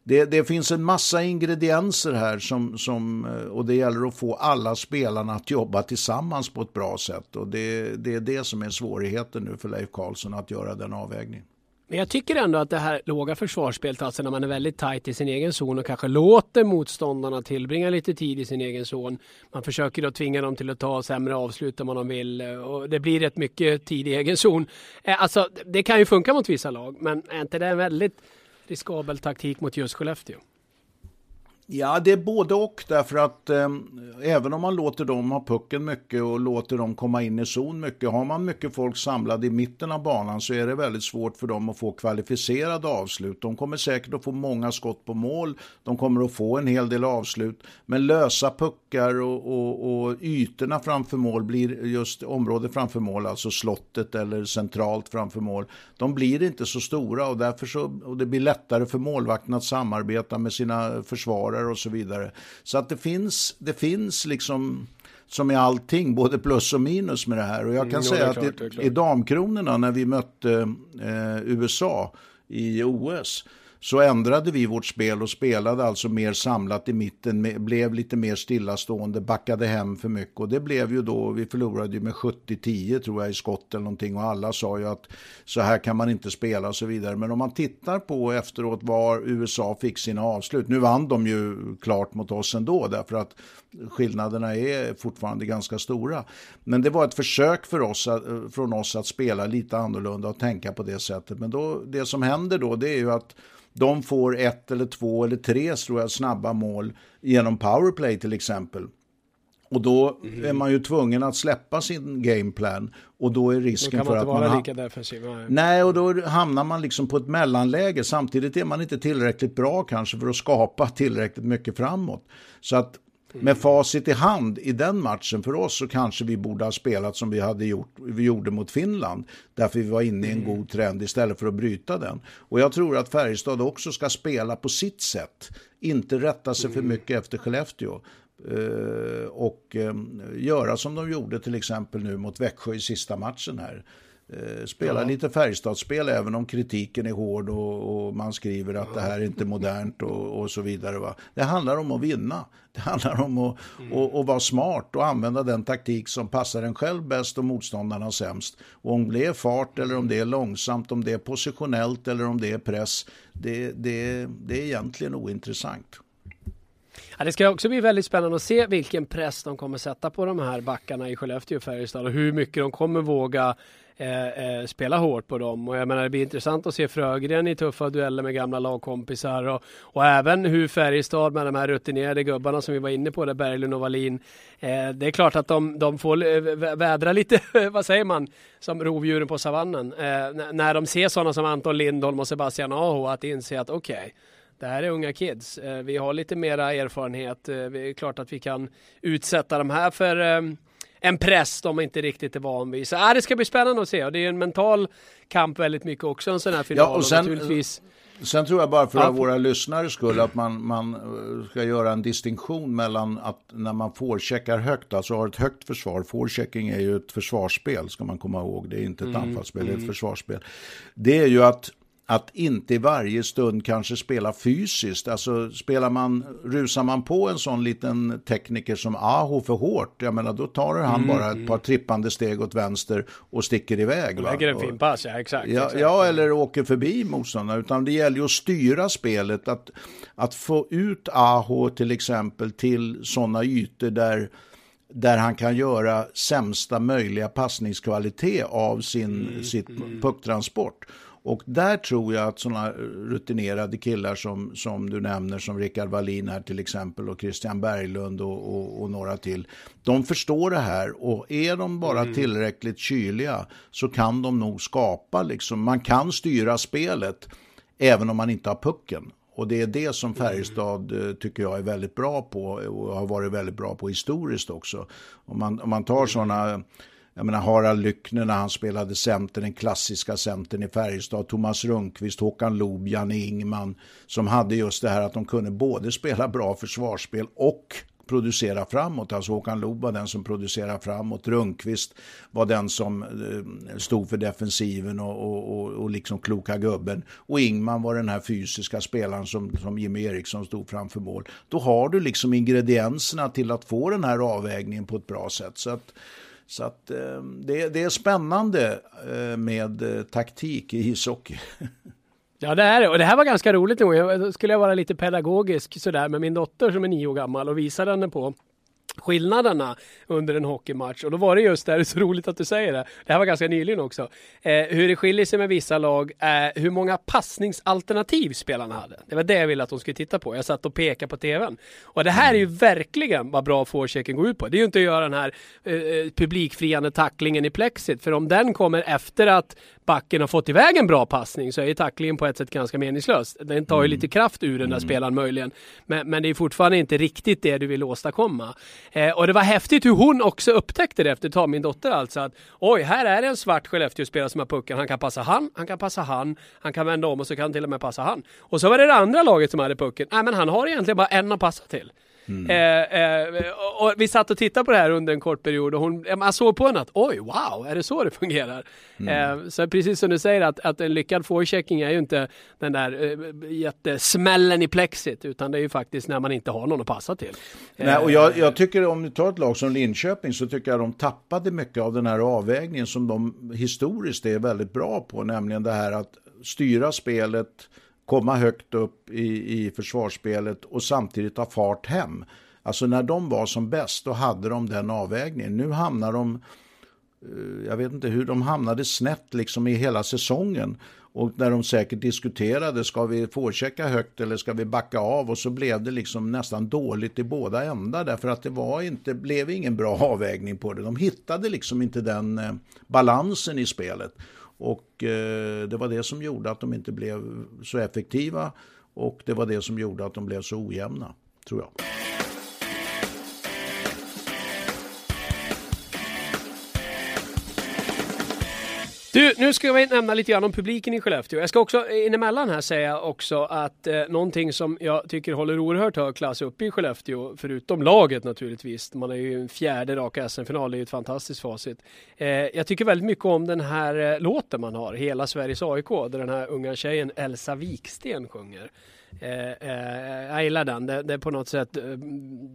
det, det, finns en massa ingredienser här som, som, eh, och det gäller att få alla spelarna att jobba tillsammans på ett bra sätt. Och det, det är det som är svårigheten nu för Leif Karlsson att göra den avvägningen. Men jag tycker ändå att det här låga försvarsspelet, alltså när man är väldigt tajt i sin egen zon och kanske låter motståndarna tillbringa lite tid i sin egen zon. Man försöker då tvinga dem till att ta sämre avslut om de vill eh, och det blir rätt mycket tid i egen zon. Eh, alltså, det kan ju funka mot vissa lag, men är inte det väldigt riskabel taktik mot just Skellefteå? Ja, det är både och därför att eh, även om man låter dem ha pucken mycket och låter dem komma in i zon mycket, har man mycket folk samlade i mitten av banan så är det väldigt svårt för dem att få kvalificerade avslut. De kommer säkert att få många skott på mål, de kommer att få en hel del avslut, men lösa puckar och, och, och ytorna framför mål blir just området framför mål, alltså slottet eller centralt framför mål, de blir inte så stora och därför så, och det blir lättare för målvakten att samarbeta med sina försvarare och så vidare. Så att det finns, det finns liksom som i allting, både plus och minus med det här. Och jag kan mm, säga klart, att i, i damkronorna när vi mötte eh, USA i OS så ändrade vi vårt spel och spelade alltså mer samlat i mitten, blev lite mer stillastående, backade hem för mycket och det blev ju då, vi förlorade ju med 70-10 tror jag i skott eller någonting och alla sa ju att så här kan man inte spela och så vidare. Men om man tittar på efteråt var USA fick sina avslut, nu vann de ju klart mot oss ändå därför att skillnaderna är fortfarande ganska stora. Men det var ett försök för oss, från oss att spela lite annorlunda och tänka på det sättet. Men då, det som händer då det är ju att de får ett eller två eller tre tror jag, snabba mål genom powerplay till exempel. Och då mm. är man ju tvungen att släppa sin gameplan och då är risken då för att man... Vara lika defensiv. Nej, och då hamnar man liksom på ett mellanläge. Samtidigt är man inte tillräckligt bra kanske för att skapa tillräckligt mycket framåt. Så att med facit i hand i den matchen för oss så kanske vi borde ha spelat som vi hade gjort, vi gjorde mot Finland. Därför vi var inne i en mm. god trend istället för att bryta den. Och jag tror att Färjestad också ska spela på sitt sätt. Inte rätta sig för mm. mycket efter Skellefteå. Uh, och um, göra som de gjorde till exempel nu mot Växjö i sista matchen här. Eh, spela ja. lite Färjestadsspel även om kritiken är hård och, och man skriver att ja. det här är inte modernt och, och, så vidare. Va? Det handlar om att vinna. Det handlar om att mm. och, och vara smart och använda den taktik som passar en själv bäst och motståndarna sämst. Och om det är fart eller om det är långsamt, om det är positionellt eller om det är press, det, det, det är egentligen ointressant. Ja, det ska också bli väldigt spännande att se vilken press de kommer sätta på de här backarna i Skellefteå och Färjestad och hur mycket de kommer våga Eh, eh, spela hårt på dem. Och jag menar det blir intressant att se Frögren i tuffa dueller med gamla lagkompisar och, och även hur Färjestad med de här rutinerade gubbarna som vi var inne på där Berglund och Wallin. Eh, det är klart att de, de får eh, vädra lite, vad säger man, som rovdjuren på savannen. Eh, när de ser sådana som Anton Lindholm och Sebastian Aho att inse att okej okay, det här är unga kids. Eh, vi har lite mera erfarenhet. Det är klart att vi kan utsätta de här för en press de inte riktigt är van vid. Så äh, det ska bli spännande att se och det är en mental kamp väldigt mycket också en sån här final. Ja, och sen, naturligtvis. Sen tror jag bara för ja. våra lyssnare skull att man, man eh, ska göra en distinktion mellan att när man forecheckar högt, alltså har ett högt försvar, forechecking är ju ett försvarsspel ska man komma ihåg, det är inte ett mm, anfallsspel, mm. det är ett mm. försvarsspel. Det är ju att att inte i varje stund kanske spela fysiskt. Alltså spelar man, rusar man på en sån liten tekniker som Aho för hårt, jag menar då tar han mm, bara ett mm. par trippande steg åt vänster och sticker iväg. Lägger en fin pass, ja exakt. Ja, exakt. ja eller åker förbi motståndaren, utan det gäller ju att styra spelet, att, att få ut Aho till exempel till sådana ytor där där han kan göra sämsta möjliga passningskvalitet av sin mm, sitt mm. pucktransport. Och där tror jag att sådana rutinerade killar som, som du nämner, som Rickard Wallin här till exempel och Christian Berglund och, och, och, några till, de förstår det här och är de bara mm. tillräckligt kyliga så kan de nog skapa, liksom, man kan styra spelet även om man inte har pucken. Och det är det som Färjestad mm. tycker jag är väldigt bra på och har varit väldigt bra på historiskt också. Om man, om man tar mm. sådana jag menar Harald Lyckner när han spelade center, den klassiska centern i Färjestad, Thomas Rundqvist, Håkan Loob, Janne Ingman, som hade just det här att de kunde både spela bra försvarsspel och producera framåt. Alltså Håkan Loob var den som producerade framåt. Rundqvist var den som eh, stod för defensiven och, och, och, och liksom kloka gubben. Och Ingman var den här fysiska spelaren som, som Jimmy Eriksson stod framför mål. Då har du liksom ingredienserna till att få den här avvägningen på ett bra sätt. Så att så att, eh, det, det, är spännande eh, med eh, taktik i ishockey. Ja det är det och det här var ganska roligt. Jag skulle jag vara lite pedagogisk sådär med min dotter som är nio år gammal och visa henne på skillnaderna under en hockeymatch. Och då var det just det, det är så roligt att du säger det. Det här var ganska nyligen också. Eh, hur det skiljer sig med vissa lag, eh, hur många passningsalternativ spelarna hade. Det var det jag ville att de skulle titta på. Jag satt och pekade på tvn. Och det här är ju verkligen vad bra forechecken går ut på. Det är ju inte att göra den här eh, eh publikfriande tacklingen i plexit. För om den kommer efter att backen har fått iväg en bra passning så är tacklingen på ett sätt ganska meningslös. Den tar ju mm. lite kraft ur den där mm. spelaren möjligen. Men, men det är fortfarande inte riktigt det du vill åstadkomma. Eh, och det var häftigt hur hon också upptäckte det efter ta min dotter alltså att oj, här är det en svart Skellefteå-spelare som har pucken. Han kan passa han, han kan passa han, han kan vända om och så kan han till och med passa han. Och så var det det andra laget som hade pucken. Nej, men han har egentligen bara en att passa till. Mm. Eh, eh, och vi satt och tittade på det här under en kort period och hon, man såg på henne att oj, wow, är det så det fungerar? Mm. Eh, så precis som du säger att, att en lyckad forechecking är ju inte den där eh, jättesmällen i plexit utan det är ju faktiskt när man inte har någon att passa till. Nej, och jag, jag tycker om du tar ett lag som Linköping så tycker jag de tappade mycket av den här avvägningen som de historiskt är väldigt bra på, nämligen det här att styra spelet komma högt upp i, i försvarsspelet och samtidigt ta fart hem. Alltså när de var som bäst då hade de den avvägningen. Nu hamnar de, eh, jag vet inte hur de hamnade snett liksom i hela säsongen. Och när de säkert diskuterade, ska vi forechecka högt eller ska vi backa av? Och så blev det liksom nästan dåligt i båda ändar därför att det var inte, blev ingen bra avvägning på det. De hittade liksom inte den eh, balansen i spelet. Och eh, det var det som gjorde att de inte blev så effektiva och det var det som gjorde att de blev så ojämna, tror jag. Du, nu ska vi nämna lite grann om publiken i Skellefteå. Jag ska också eh, inemellan här säga också att eh, någonting som jag tycker håller oerhört hög klass uppe i Skellefteå, förutom laget naturligtvis. Man är ju en fjärde raka SM-final, det är ju ett fantastiskt facit. Eh, jag tycker väldigt mycket om den här eh, låten man har, Hela Sveriges AIK, där den här unga tjejen Elsa Viksten sjunger. Eh, eh, jag gillar den. Det, det på något sätt eh,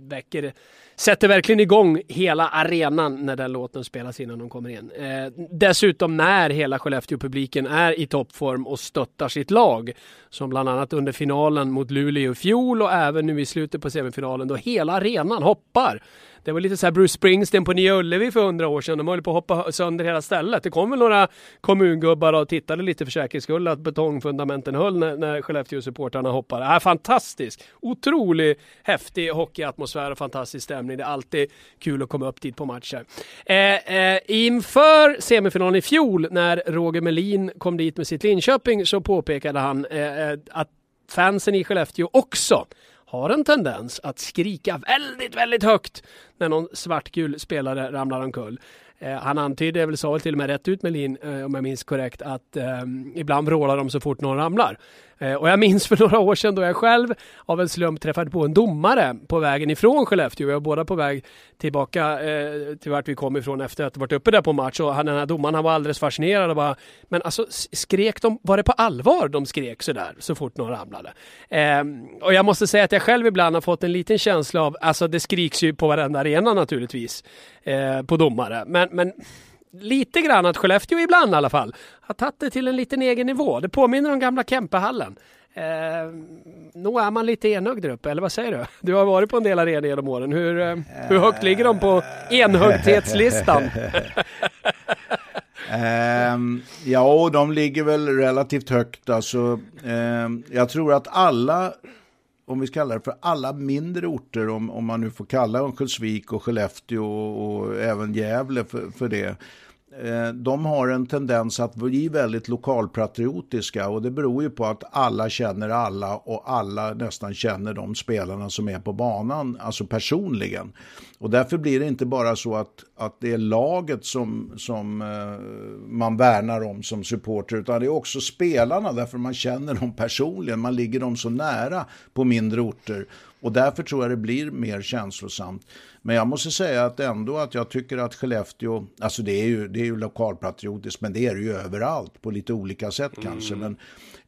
väcker, sätter verkligen igång hela arenan när den låten spelas innan de kommer in. Eh, dessutom när hela Skellefteå-publiken är i toppform och stöttar sitt lag. Som bland annat under finalen mot Luleå i fjol och även nu i slutet på semifinalen då hela arenan hoppar det var lite så här Bruce Springsteen på Nya Ullevi för hundra år sedan. De höll på att hoppa sönder hela stället. Det kom väl några kommungubbar och tittade lite för säkerhets skull att betongfundamenten höll när, när Skellefteå-supportrarna hoppade. Äh, fantastiskt! Otroligt häftig hockeyatmosfär och fantastisk stämning. Det är alltid kul att komma upp dit på matcher. Eh, eh, inför semifinalen i fjol när Roger Melin kom dit med sitt Linköping så påpekade han eh, eh att fansen i Skellefteå också har en tendens att skrika väldigt, väldigt högt när någon svartgul spelare ramlar omkull. Eh, han antydde, väl sa väl till och med rätt ut Melin, eh, om jag minns korrekt, att eh, ibland vrålar de så fort någon ramlar. Eh, och jag minns för några år sedan då jag själv av en slump träffade på en domare på vägen ifrån Skellefteå. Vi var båda på väg tillbaka eh, till vart vi kom ifrån efter att ha varit uppe där på match. Och han, den här domaren han var alldeles fascinerad och bara, men alltså skrek de, var det på allvar de skrek sådär så fort någon ramlade? Eh, och jag måste säga att jag själv ibland har fått en liten känsla av, alltså det skriks ju på varenda arena naturligtvis, eh, på domare. Men, men lite grann att Skellefteå ibland i alla fall har tagit det till en liten egen nivå. Det påminner om gamla Kempehallen. Eh, nog är man lite enögd där uppe, eller vad säger du? Du har varit på en del arenor genom åren. Hur, eh, hur högt ligger de på enhögthetslistan? Um, ja, de ligger väl relativt högt. Alltså, um, jag tror att alla, om vi ska kalla det för alla mindre orter, om, om man nu får kalla Örnsköldsvik och Skellefteå och, och även Gävle för, för det, Eh, Eh, de har en tendens att bli väldigt lokalpatriotiska och det beror ju på att alla känner alla och alla nästan känner de spelarna som är på banan, alltså personligen. Och därför blir det inte bara så att, att det är laget som, som eh, man värnar om som supporter utan det är också spelarna därför man känner dem personligen, man ligger dem så nära på mindre orter. Och därför tror jag det blir mer känslosamt. Men jag måste säga att ändå att jag tycker att Skellefteå, alltså det är ju, det är ju lokalpatriotiskt, men det är det ju överallt på lite olika sätt kanske. Mm. Men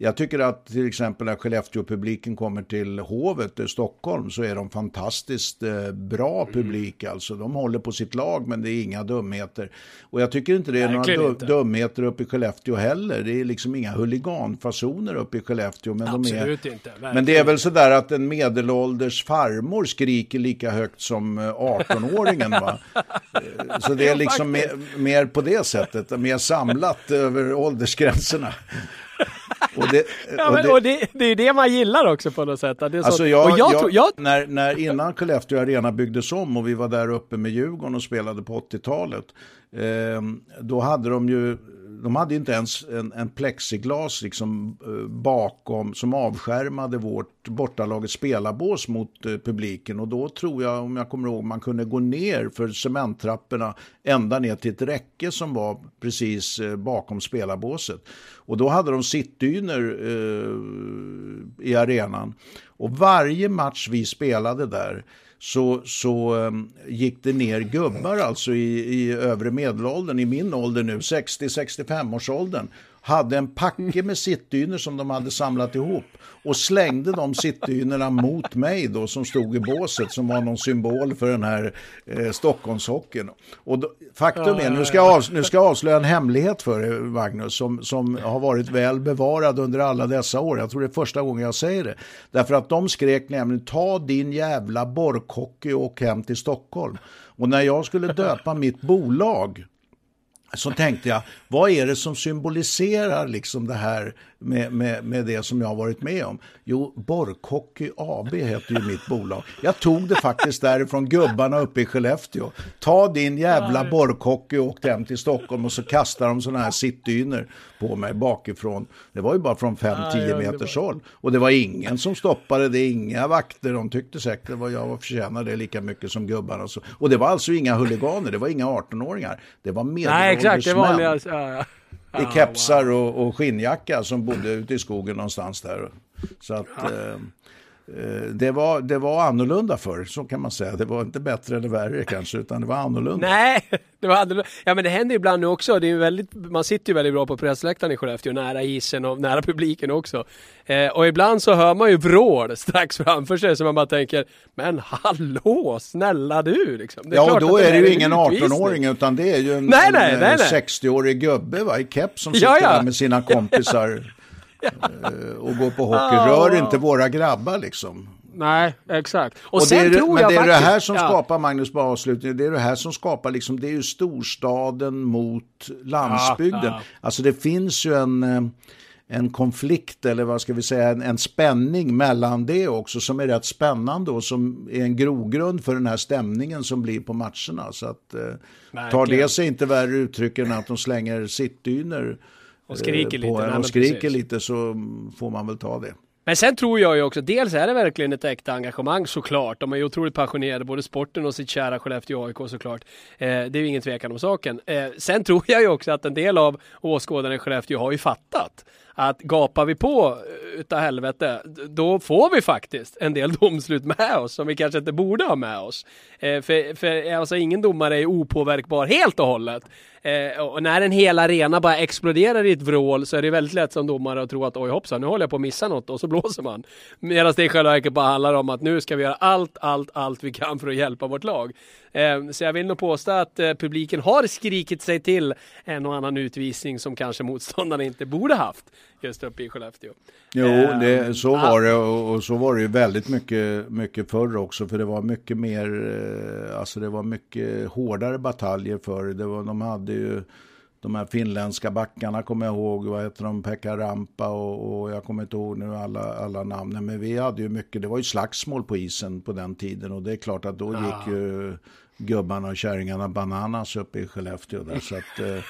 jag tycker att till exempel när Skellefteå-publiken kommer till Hovet i Stockholm så är de fantastiskt eh, bra mm. publik. Alltså de håller på sitt lag men det är inga dumheter. Och jag tycker inte det är Verkligen några inte. dumheter uppe i Skellefteå heller. Det är liksom inga huliganfasoner uppe i Skellefteå. Men, Absolut de är, inte. Verkligen. Men det är väl sådär att en medelålders farmor skriker lika högt som 18-åringen. Eh, va? Så det är liksom mer, mer på det sättet, mer samlat över åldersgränserna. Och det, ja, men, och det, och det, det är det man gillar också på något sätt. Det är alltså jag, och jag, jag, jag, När, när innan Skellefteå Arena byggdes om och vi var där uppe med Djurgården och spelade på 80-talet. Eh, då hade de ju de hade inte ens en, en plexiglas liksom, eh, bakom som avskärmade vårt bortalagets spelarbås mot eh, publiken. Och då tror jag, om jag kommer ihåg, man kunde gå ner för cementtrapporna ända ner till ett räcke som var precis eh, bakom spelarbåset. Och då hade de sittdyner eh, i arenan. Och varje match vi spelade där så, så um, gick det ner gubbar alltså i, i övre medelåldern, i min ålder nu, 60-65 års åldern hade en packe med sittdyner som de hade samlat ihop och slängde de sittdynorna mot mig då som stod i båset som var någon symbol för den här eh, Stockholmshockeyn. Och då, faktum är, nu ska, jag avslöja, nu ska jag avslöja en hemlighet för er Magnus som, som har varit väl bevarad under alla dessa år. Jag tror det är första gången jag säger det. Därför att de skrek nämligen ta din jävla borkhockey och åk hem till Stockholm. Och när jag skulle döpa mitt bolag så tänkte jag, vad är det som symboliserar liksom det här med, med, med det som jag har varit med om? Jo, Borkhockey AB heter ju mitt bolag. Jag tog det faktiskt därifrån gubbarna uppe i Skellefteå. Ta din jävla Borkhockey och åk hem till Stockholm och så kastar de sådana här sittdyner på mig bakifrån. Det var ju bara från 5-10 meters håll. Och det var ingen som stoppade det, inga vakter. De tyckte säkert att jag förtjänade det lika mycket som gubbarna. Och det var alltså inga huliganer, det var inga 18-åringar. Det var medelålders män. Ja, ja i kepsar och, och skinnjacka som bodde ute i skogen någonstans där. Så att eh, Eh, det var, det var annorlunda förr, så kan man säga. Det var inte bättre eller värre kanske, utan det var annorlunda. Nej, det var annorlunda. Ja, men det händer ibland nu också. Det är väldigt, man sitter ju väldigt bra på pressläktaren i Skellefteå, nära isen och nära publiken också. Eh, och ibland så hör man ju vrål strax framför sig, så man bara tänker, men hallå, snälla du! Liksom. ja, och då är det ju ingen 18-åring, utan det är ju en, en nej, 60-årig gubbe va, i keps som sitter ja, ja. där med sina kompisar. Eh, och gå på hockey. Rör inte våra grabbar liksom. Nej, exakt. Och, och sen det är, tror men jag det är faktiskt, det här som ja. skapar, Magnus, bara avslutning, det är det här som skapar, liksom, det är ju storstaden mot landsbygden. Ja, ja. Alltså det finns ju en, eh, en konflikt, eller vad ska vi säga, en, en spänning mellan det också, som är rätt spännande och som är en grogrund för den här stämningen som blir på matcherna. Så att, eh, tar det sig inte värre uttryck än att de slänger sittdyner och skriker lite. En, och skriker lite så får man väl ta det. Men sen tror jag ju också, dels är det verkligen ett äkta engagemang såklart. De är ju otroligt passionerade, både sporten och sitt kära Skellefteå AIK såklart. Eh, det är ju ingen tvekan om saken. Eh, sen tror jag ju också att en del av åskådarna i Skellefteå har ju fattat att gapar vi på eh, utav helvete, då får vi faktiskt en del domslut med oss som vi kanske inte borde ha med oss. Eh, för, för eh, alltså ingen domare är opåverkbar helt och hållet. Eh, och när en hel arena bara exploderar i ett vrål så är det väldigt lätt som domare att tro att oj hoppsan, nu håller jag på att missa något och så blåser man. Medan det i själva verket bara handlar om att nu ska vi göra allt, allt, allt vi kan för att hjälpa vårt lag. Eh, så jag vill nog påstå att eh, publiken har skrikit sig till en och annan utvisning som kanske motståndarna inte borde haft. just uppe i Skellefteå. Jo, det, ehm, så var det och, så var det ju väldigt mycket, mycket förr också för det var mycket mer, eh, alltså det var mycket hårdare bataljer förr. Det var, de hade ju de här finländska backarna kommer jag ihåg, vad heter de, Pekka Rampa och, och, jag kommer inte ihåg nu alla, alla namnen. Men vi hade ju mycket, det var ju slagsmål på isen på den tiden och det är klart att då ja. gick ju gubbarna och kärringarna bananas uppe i Skellefteå där. Så att, eh,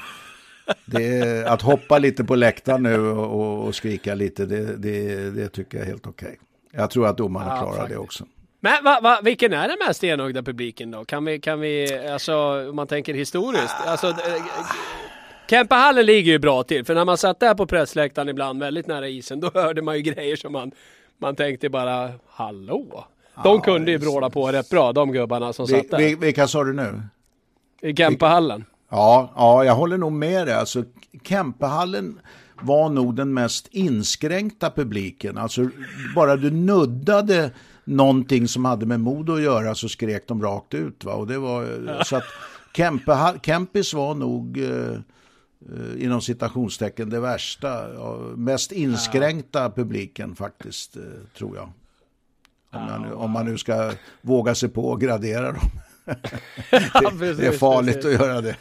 det, att hoppa lite på läktaren nu och, och skrika lite, det, det, det, tycker jag är helt okej. Okay. Jag tror att domarna ja, klarar faktiskt. det också. Men va, va, vilken är den mest enögda publiken då? Kan vi, kan vi, alltså om man tänker historiskt, alltså eh, Kempehallen ligger ju bra till, för när man satt där på pressläktaren ibland väldigt nära isen, då hörde man ju grejer som man, man tänkte bara, hallå? De ja, kunde ju vråla på rätt bra, de gubbarna som vi, satt där. vilka sa du nu? I Kempehallen. Ja, ja, jag håller nog med dig. Alltså, Kempehallen var nog den mest inskränkta publiken. Alltså, bara du nuddade någonting som hade med mod att göra så skrek de rakt ut. Va? Och det var, så att Kempe, Kempis var nog... Eh, Eh, inom citationstecken det värsta, mest inskränkta ja. publiken faktiskt, eh, tror jag. Om, ja, nu, om, man nu ska våga sig på att gradera dem. det, precis, det, är farligt precis. att göra det.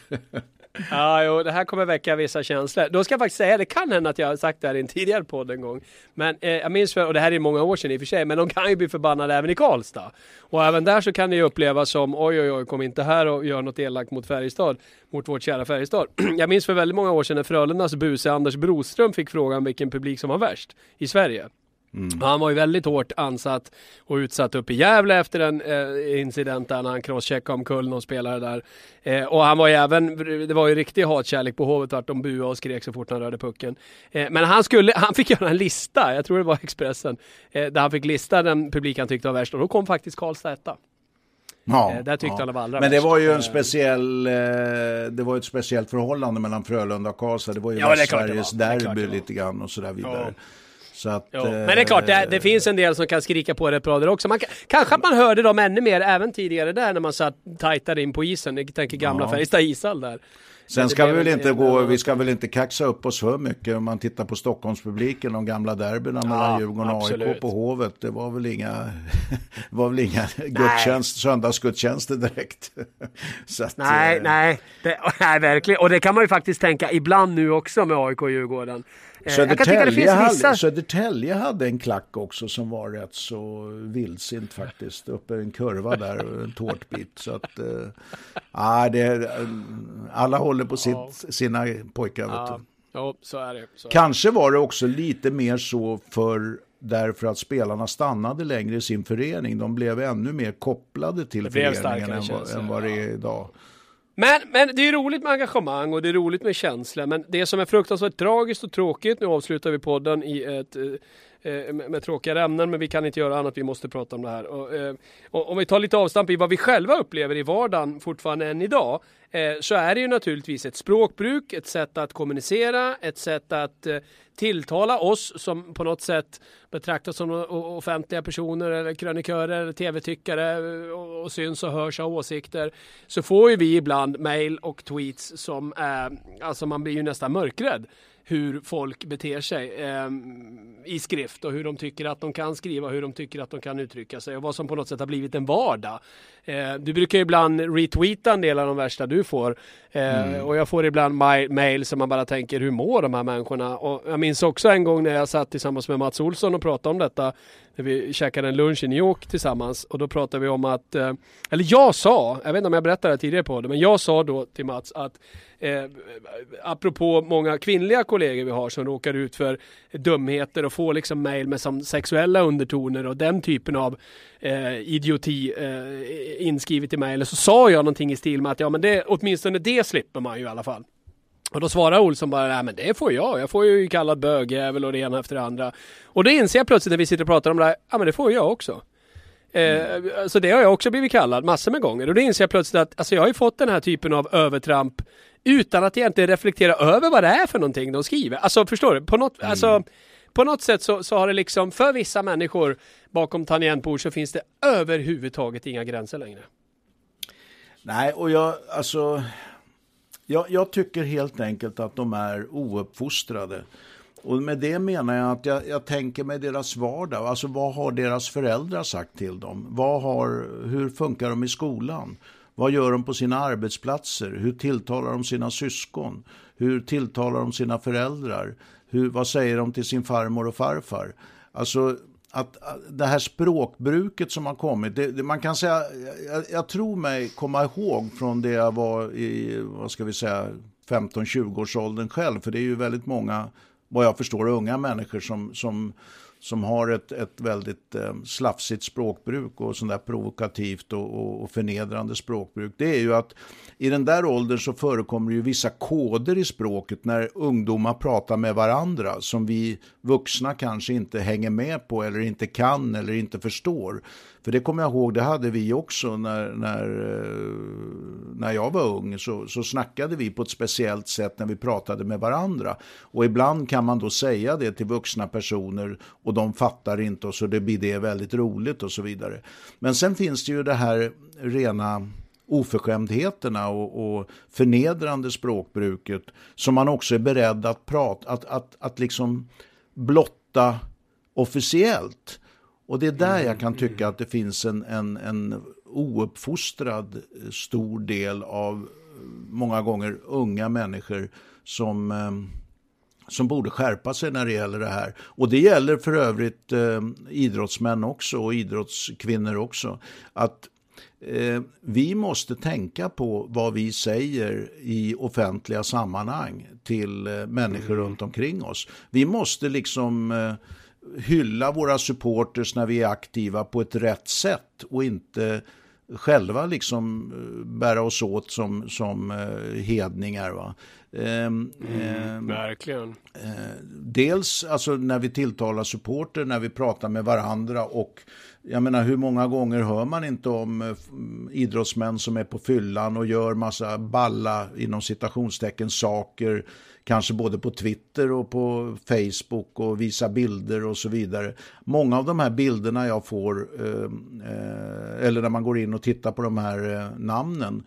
Ja, jo, det här kommer väcka vissa känslor. Då ska jag faktiskt säga, det kan hända att jag har sagt det här i en tidigare podd en gång. Men eh, jag minns, för, och det här är många år sedan i och för sig, men de kan ju bli förbannade även i Karlstad. Och även där så kan det ju upplevas som, oj oj oj, kom inte här och gör något elakt mot Färjestad, mot vårt kära Färjestad. jag minns för väldigt många år sedan när Frölundas buse Anders Broström fick frågan vilken publik som var värst i Sverige. Mm. Han var ju väldigt hårt ansatt och utsatt uppe i Gävle efter en eh, incident där när han crosscheckade omkull någon spelare där. Eh, och han var ju även, det var ju riktig hatkärlek på Hovet vart de buade och skrek så fort han rörde pucken. Eh, men han skulle, han fick göra en lista, jag tror det var Expressen, eh, där han fick lista den publik han tyckte var värst och då kom faktiskt Karlstad etta. Ja, eh, där tyckte ja. han var allra Men det var ju en eh, speciell, det var ett speciellt förhållande mellan Frölunda och Karlstad. Det var ju ja, Sveriges derby lite grann och sådär vidare. Ja. Att, jo, men det är klart, det, det, finns en del som kan skrika på rätt bra där också. Man, kanske att man hörde dem ännu mer även tidigare där när man satt tajtare in på isen. Jag tänker gamla ja. Färjestad ishall där. Sen ska vi väl inte gå, vi ska väl inte kaxa upp oss för mycket om man tittar på Stockholmspubliken, de gamla derbyna ja, mellan Djurgården och AIK på Hovet. Det var väl inga, var väl inga gudstjänst, söndagsgudstjänster direkt. Att, nej, eh, nej, det, nej, verkligen. Och det kan man ju faktiskt tänka ibland nu också med AIK och Djurgården. Eh, Södertälje, hade, Södertälje hade en klack också som var rätt så vildsint faktiskt. Uppe i en kurva där och en tårtbit. Så att, äh, det, alla håller på sitt, ja. sina pojkar. Ja. ja, så är det. Så Kanske var det också lite mer så för därför att spelarna stannade längre i sin förening. De blev ännu mer kopplade till föreningen än, än vad det är idag. Men, men det är roligt med engagemang och det är roligt med känslor. Men det som är fruktansvärt tragiskt och tråkigt, nu avslutar vi podden i ett eh, eh, med, med tråkiga ämnen, men vi kan inte göra annat, vi måste prata om det här. Och, eh, och, om vi tar lite avstamp i vad vi själva upplever i vardagen fortfarande än idag, eh, så är det ju naturligtvis ett språkbruk, ett sätt att kommunicera, ett sätt att eh, tilltala oss som på något sätt betraktas som offentliga personer eller krönikörer tv-tyckare eh, och, och syns och hörs av åsikter så får ju vi ibland mail och tweets som är, alltså man blir ju nästan mörkrädd hur folk beter sig eh, i skrift och hur de tycker att de kan skriva, hur de tycker att de kan uttrycka sig och vad som på något sätt har blivit en vardag. Eh, du brukar ibland retweeta en del av de värsta du får eh, mm. och jag får ibland mail som man bara tänker hur mår de här människorna? Och jag minns också en gång när jag satt tillsammans med Mats Olsson och pratade om detta när vi käkade en lunch i New York tillsammans och då pratade vi om att, eh, eller jag sa, jag vet inte om jag berättade det tidigare på det, men jag sa då till Mats att eh, apropå många kvinnliga kollegor vi har som råkar ut för dumheter och får liksom mail med som sexuella undertoner och den typen av eh, idioti eh, inskrivet i mejlen så sa jag någonting i stil med att ja men det, åtminstone det slipper man ju i alla fall. Och då svarar Olsson bara, nej men det får jag. Jag får ju kallad bögjävel och det ena efter det andra. Och då inser jag plötsligt när vi sitter och pratar om det här, ja men det får jag också. Mm. Eh, så det har jag också blivit kallad massor med gånger. Och då inser jag plötsligt att alltså jag har ju fått den här typen av övertramp utan att egentligen reflektera över vad det är för någonting de skriver. Alltså förstår du? På något, mm. alltså, på något sätt så, så har det liksom, för vissa människor bakom tangentbord så finns det överhuvudtaget inga gränser längre. Nej, och jag, alltså, jag, jag tycker helt enkelt att de är ouppfostrade. Och med det menar jag att jag, jag tänker mig deras vardag. Alltså vad har deras föräldrar sagt till dem? Vad har, hur funkar de i skolan? Vad gör de på sina arbetsplatser? Hur tilltalar de sina syskon? Hur tilltalar de sina föräldrar? Hur, vad säger de till sin farmor och farfar? Alltså att, det här språkbruket som har kommit, det, det, man kan säga, jag, jag, tror mig komma ihåg från det jag var i, vad ska vi säga, 15-20 års åldern själv, för det är ju väldigt många, vad jag förstår, unga människor som, som som har ett, ett väldigt eh, slafsigt språkbruk och sånt där provokativt och, och, och, förnedrande språkbruk, det är ju att i den där åldern så förekommer ju vissa koder i språket när ungdomar pratar med varandra som vi vuxna kanske inte hänger med på eller inte kan eller inte förstår. För det kommer jag ihåg, det hade vi också när, när, eh, när jag var ung. Så, så snackade vi på ett speciellt sätt när vi pratade med varandra. Och ibland kan man då säga det till vuxna personer och de fattar inte och så det blir det väldigt roligt och så vidare. Men sen finns det ju det här rena oförskämdheterna och, och förnedrande språkbruket som man också är beredd att prata, att, att, att liksom blotta officiellt. Och det är där jag kan tycka att det finns en, en, en ouppfostrad stor del av många gånger unga människor som, eh, som borde skärpa sig när det gäller det här. Och det gäller för övrigt eh, idrottsmän också och idrottskvinnor också. Att eh, vi måste tänka på vad vi säger i offentliga sammanhang till eh, människor mm. runt omkring oss. Vi måste liksom eh, hylla våra supporters när vi är aktiva på ett rätt sätt och inte själva liksom eh, bära oss åt som, som eh, hedningar. Va? Mm, eh, verkligen. Eh, dels alltså när vi tilltalar supporter, när vi pratar med varandra och jag menar hur många gånger hör man inte om eh, idrottsmän som är på fyllan och gör massa balla inom citationstecken saker kanske både på Twitter och på Facebook och visa bilder och så vidare. Många av de här bilderna jag får, eh, eh, eller när man går in och tittar på de här eh, namnen,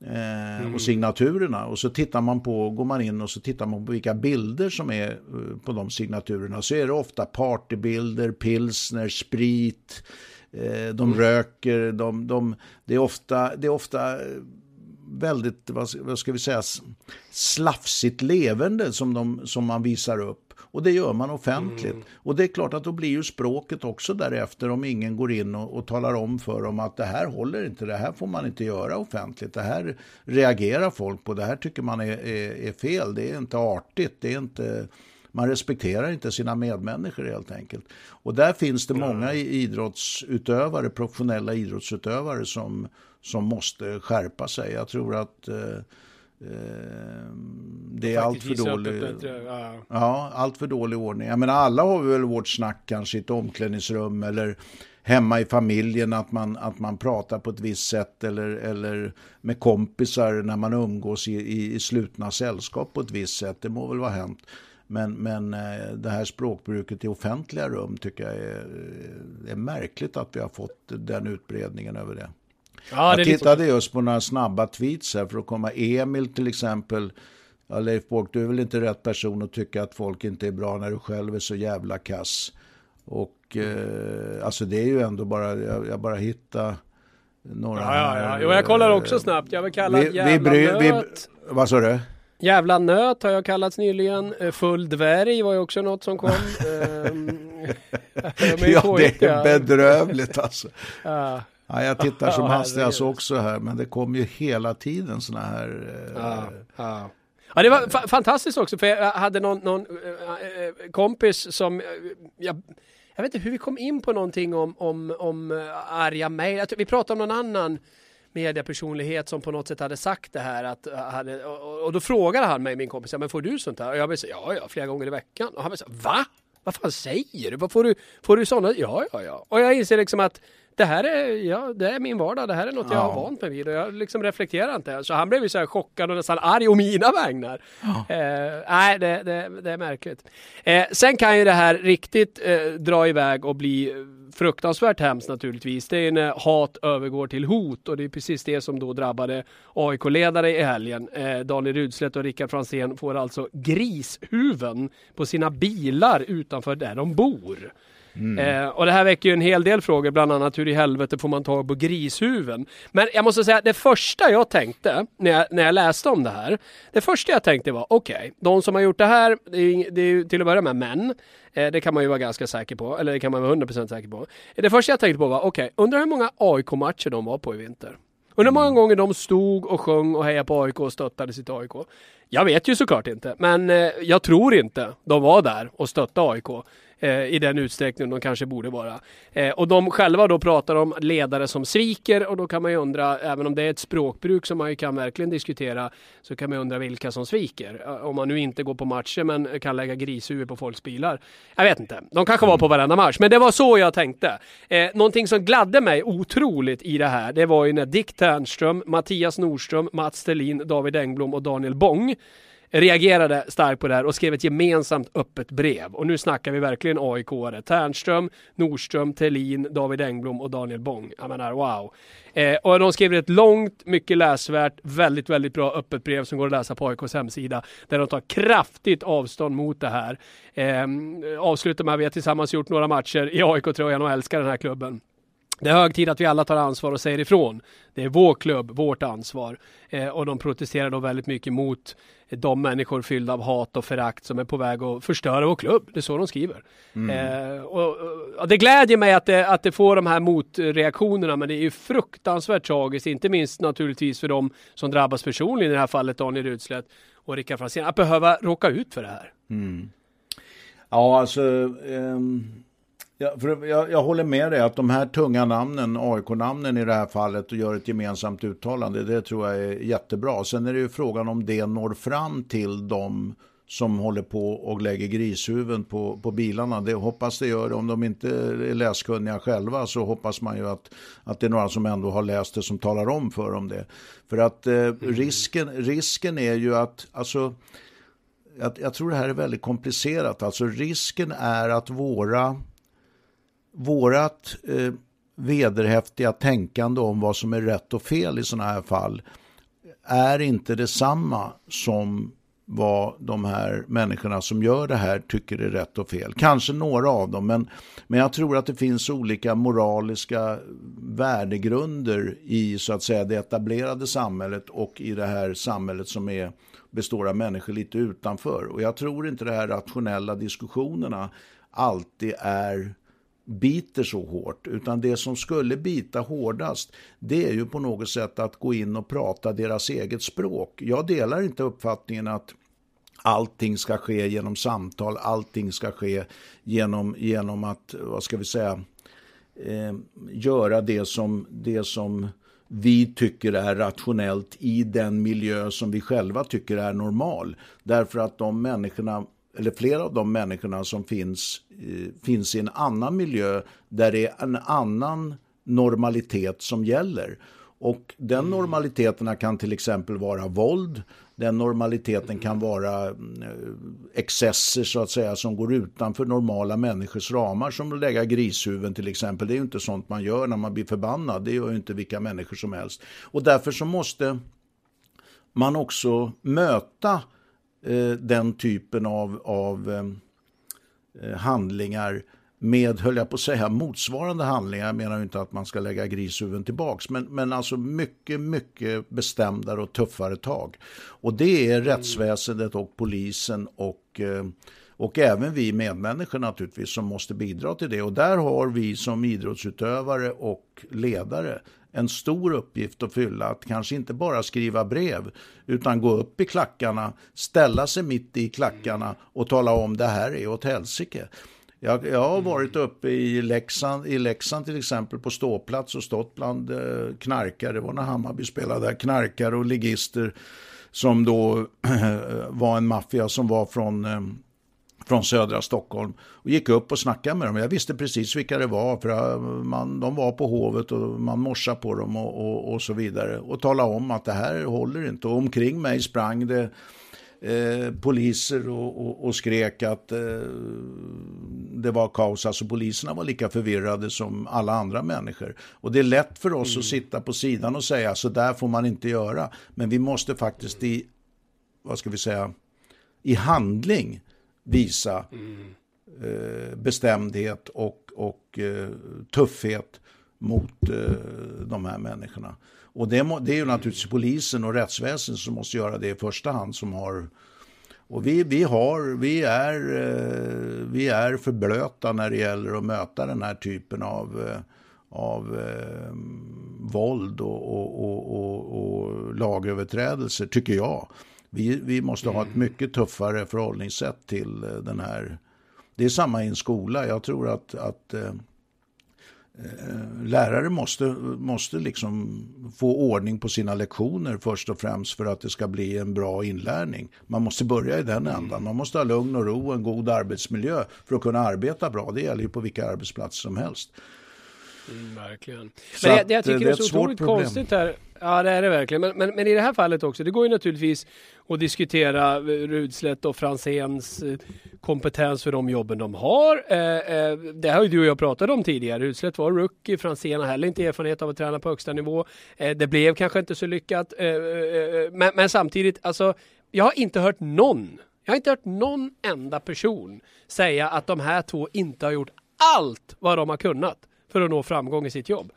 eh, mm. och signaturerna och så tittar man på, går man in och så tittar man på vilka bilder som är på de signaturerna så är det ofta partybilder, pilsner, sprit, de mm. röker, de, de, det, är ofta, det är ofta väldigt, vad ska vi säga, slafsigt levande som, de, som man visar upp. Och det gör man offentligt. Mm. Och det är klart att då blir ju språket också därefter om ingen går in och, och, talar om för dem att det här håller inte, det här får man inte göra offentligt. Det här reagerar folk på, det här tycker man är, är, är fel, det är inte artigt, det är inte man respekterar inte sina medmänniskor helt enkelt. Och där finns det många idrottsutövare, professionella idrottsutövare som, som måste skärpa sig. Jag tror att eh, eh det är allt för dålig, ja. ja, allt för dålig ordning. Jag menar, alla har väl vårt snack kanske i ett omklädningsrum eller hemma i familjen att man, att man pratar på ett visst sätt eller, eller med kompisar när man umgås i, i, i slutna sällskap på ett visst sätt. Det må väl vara hänt. Men, men eh, det här språkbruket i offentliga rum tycker jag är, är märkligt att vi har fått den utbredningen över det. Ja, jag tittade just på några snabba tweets här för att komma. Emil till exempel. Ja, Leif Bork, du är väl inte rätt person att tycka att folk inte är bra när du själv är så jävla kass. Och eh, alltså det är ju ändå bara, jag, jag bara hittar några ja, ja, ja. Jo, jag kollar också snabbt. Jag vill kalla vi, jävla vi nöt. Vi, vad sa du? Jävla nöt har jag kallats nyligen. Eh, full dvärg var ju också något som kom. Ehm, ja, det är bedrövligt alltså. Ja. Ja, jag tittar som hastigast också här, men det kommer ju hela tiden sådana här... Eh, ja, ja. ja, det var fa fantastiskt också, för jag hade någon, någon äh, kompis som... Äh, jag, jag vet inte hur vi kom in på någonting om, om, om äh, arga mejl. Vi pratade om någon annan mediepersonlighet som på något sätt hade sagt det här. Att, hade, och, och då frågade han mig, min kompis, ja, men får du sånt här? Och jag sa, ja, ja, flera gånger i veckan. Och han sa, va? Vad fan säger du? Vad får du, får du sådana? Ja, ja, ja. Och jag inser liksom att det här är, ja, det är min vardag, det här är något ja. jag har vant mig vid och jag liksom reflekterar inte. Så han blev ju så här chockad och nästan arg om mina vägnar. Ja. Eh, nej, det, det, det, är märkligt. Eh, sen kan ju det här riktigt eh, dra iväg och bli fruktansvärt hemskt naturligtvis. Det är när hat övergår till hot och det är precis det som då drabbade AIK-ledare i helgen. Eh, Daniel Rudstedt och Rickard Franzén får alltså grishuven på sina bilar utanför där de bor. Mm. Eh, och det här väcker ju en hel del frågor, bland annat hur i helvete får man tag på grishuven? Men jag måste säga, det första jag tänkte när jag, när jag läste om det här, det första jag tänkte var okej, okay, de som har gjort det här, det är, det är till att börja med män. Eh, det kan man ju vara ganska säker på, eller det kan man vara 100% säker på. Det första jag tänkte på var okej, okay, undrar hur många AIK-matcher de var på i vinter? Undrar hur många gånger de stod och sjöng och hejade på AIK och stöttade sitt AIK. Jag vet ju såklart inte, men eh, jag tror inte de var där och stöttade AIK eh, i den utsträckning de kanske borde vara. Eh, och de själva då pratar om ledare som sviker och då kan man ju undra, även om det är ett språkbruk som man ju kan verkligen diskutera, så kan man undra vilka som sviker. Eh, om man nu inte går på matcher men kan lägga grishuvud på folks bilar. Jag vet inte. De kanske var på varenda match, men det var så jag tänkte. Eh, någonting som gladde mig otroligt i det här, det var ju när Dick Ternström, Mattias Nordström, Mats Stelin, David Engblom och Daniel Bång reagerade starkt på det här och skrev ett gemensamt öppet brev. Och nu snackar vi verkligen AIK-are. Ternström, Nordström, Tellin, David Engblom och Daniel Bång. Jag menar wow. Eh, och de skrev ett långt, mycket läsvärt, väldigt, väldigt bra öppet brev som går att läsa på AIKs hemsida. Där de tar kraftigt avstånd mot det här. Eh, avslutar med att vi har tillsammans gjort några matcher i AIK-tröjan och älskar den här klubben. Det är hög tid att vi alla tar ansvar och säger ifrån. Det är vår klubb, vårt ansvar. Eh, och de protesterar då väldigt mycket mot de människor fyllda av hat och förakt som är på väg att förstöra vår klubb. Det är så de skriver. Mm. Eh, och, och, det glädjer mig att det, att det får de här motreaktionerna, men det är ju fruktansvärt tragiskt, inte minst naturligtvis för de som drabbas personligen, i det här fallet Daniel Rudslett och Rickard Franzén, att behöva råka ut för det här. Mm. Ja, alltså um Ja, för jag, jag, håller med dig att de här tunga namnen, AIK-namnen i det här fallet och gör ett gemensamt uttalande, det tror jag är jättebra. Sen är det ju frågan om det når fram till de som håller på och lägger grishuvuden på, på bilarna. Det hoppas det gör det. Om de inte är läskunniga själva så hoppas man ju att, att det är några som ändå har läst det som talar om för dem det. För att eh, mm. risken, risken är ju att, alltså, jag, jag tror det här är väldigt komplicerat. Alltså risken är att våra vårat eh, vederhäftiga tänkande om vad som är rätt och fel i sådana här fall är inte detsamma som vad de här människorna som gör det här tycker är rätt och fel. Kanske några av dem, men, men jag tror att det finns olika moraliska värdegrunder i så att säga det etablerade samhället och i det här samhället som är, består av människor lite utanför. Och jag tror inte de här rationella diskussionerna alltid är biter så hårt, utan det som skulle bita hårdast, det är ju på något sätt att gå in och prata deras eget språk. Jag delar inte uppfattningen att allting ska ske genom samtal, allting ska ske genom, genom att, vad ska vi säga, eh, göra det som, det som vi tycker är rationellt i den miljö som vi själva tycker är normal. Därför att de människorna eller flera av de människorna som finns, eh, finns i en annan miljö där det är en annan normalitet som gäller. Och den mm. normaliteten kan till exempel vara våld, den normaliteten kan vara eh, excesser så att säga som går utanför normala människors ramar som att lägga grishuvuden till exempel. Det är ju inte sånt man gör när man blir förbannad, det gör ju inte vilka människor som helst. Och därför så måste man också möta den typen av, av eh, eh, handlingar med, höll jag på att säga, motsvarande handlingar. Jag menar inte att man ska lägga grishuvuden tillbaks, men, men alltså mycket, mycket bestämdare och tuffare tag. Och det är rättsväsendet och polisen och, och även vi medmänniskor naturligtvis som måste bidra till det. Och där har vi som idrottsutövare och ledare en stor uppgift att fylla. Att kanske inte bara skriva brev utan gå upp i klackarna, ställa sig mitt i klackarna och tala om det här är åt helsike. Jag, jag har varit uppe i Leksand, i Leksand till exempel på ståplats och stått bland eh, knarkare. Det var när Hammarby spelade där. Knarkare och ligister som då var en maffia som var från eh, från södra Stockholm och gick upp och snackade med dem. Jag visste precis vilka det var för man, de var på hovet och man morsade på dem och, och, och så vidare. Och talade om att det här håller inte. Och omkring mig sprang det eh, poliser och, och, och, skrek att eh, det var kaos. Alltså poliserna var lika förvirrade som alla andra människor. Och det är lätt för oss mm. att sitta på sidan och säga så där får man inte göra. Men vi måste faktiskt i, vad ska vi säga, i handling visa mm. eh, bestämdhet och, och eh, tuffhet mot eh, de här människorna. Och det, må, det är ju naturligtvis polisen och rättsväsendet som måste göra det i första hand som har och vi, vi, har, vi, är, eh, vi är för blöta när det gäller att möta den här typen av, eh, av eh, våld och, och, och, och, lagöverträdelser, tycker jag. Vi, vi måste ha ett mm. mycket tuffare förhållningssätt till eh, den här... Det är samma i en skola. Jag tror att, att eh, eh, lärare måste, måste liksom få ordning på sina lektioner först och främst för att det ska bli en bra inlärning. Man måste börja i den ändan. Mm. Man måste ha lugn och ro och en god arbetsmiljö för att kunna arbeta bra. Det gäller ju på vilka arbetsplatser som helst. Mm, verkligen. Så men jag, jag tycker det är, så otroligt konstigt här. Ja, det är det verkligen. Men, men, men, i det här fallet också, det går ju naturligtvis att diskutera Rudslätt och Franzéns eh, kompetens för de jobben de har. Eh, eh, det har ju du och jag pratat om tidigare. Rudslätt var rookie, Franzén har heller inte erfarenhet av att träna på högsta nivå. det blev kanske inte så lyckat. men, men samtidigt, alltså, jag har inte hört någon jag har inte hört någon enda person säga att de här två inte har gjort allt vad de har kunnat för att nå framgång i sitt jobb.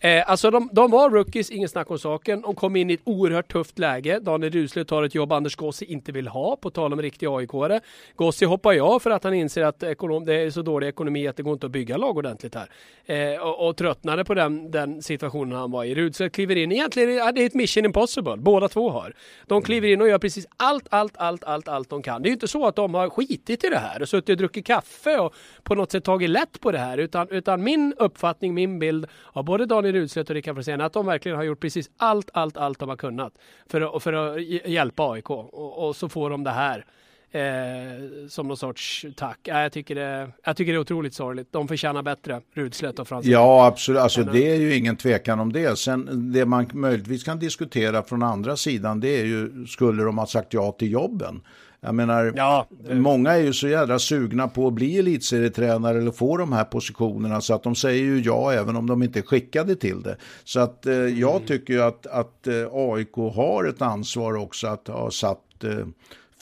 Eh, alltså de, de, var rookies, ingen snack om saken. De kom in i ett oerhört tufft läge. Daniel Rusle tar ett jobb Anders Gossi inte vill ha, på tal om riktiga AIK-are. Gossi hoppar jag för att han inser att ekonom, det är så dålig ekonomi att det går inte att bygga lag ordentligt här. Eh, och, och tröttnade på den, den situationen han var i. Rusle kliver in, egentligen ja, det är ett mission impossible, båda två har. De kliver in och gör precis allt, allt, allt, allt, allt de kan. Det är ju inte så att de har skitit i det här och suttit och druckit kaffe och på något sätt tagit lätt på det här, utan, utan min uppfattning, min bild av både Daniel Daniel Rudstedt och Rickard Franzén att de verkligen har gjort precis allt, allt, allt de har kunnat för för att hjälpa AIK. Och, och så får de det här. Eh, som någon sorts tack. Eh, jag, tycker det, jag tycker det är otroligt sorgligt. De förtjänar bättre, Rudslöt och Franzén. Ja, absolut. Alltså, det är ju ingen tvekan om det. Sen det man möjligtvis kan diskutera från andra sidan, det är ju, skulle de ha sagt ja till jobben? Jag menar, ja, det... många är ju så jädra sugna på att bli elitserietränare eller få de här positionerna så att de säger ju ja även om de inte är skickade till det. Så att eh, jag mm. tycker ju att, att eh, AIK har ett ansvar också att ha satt eh,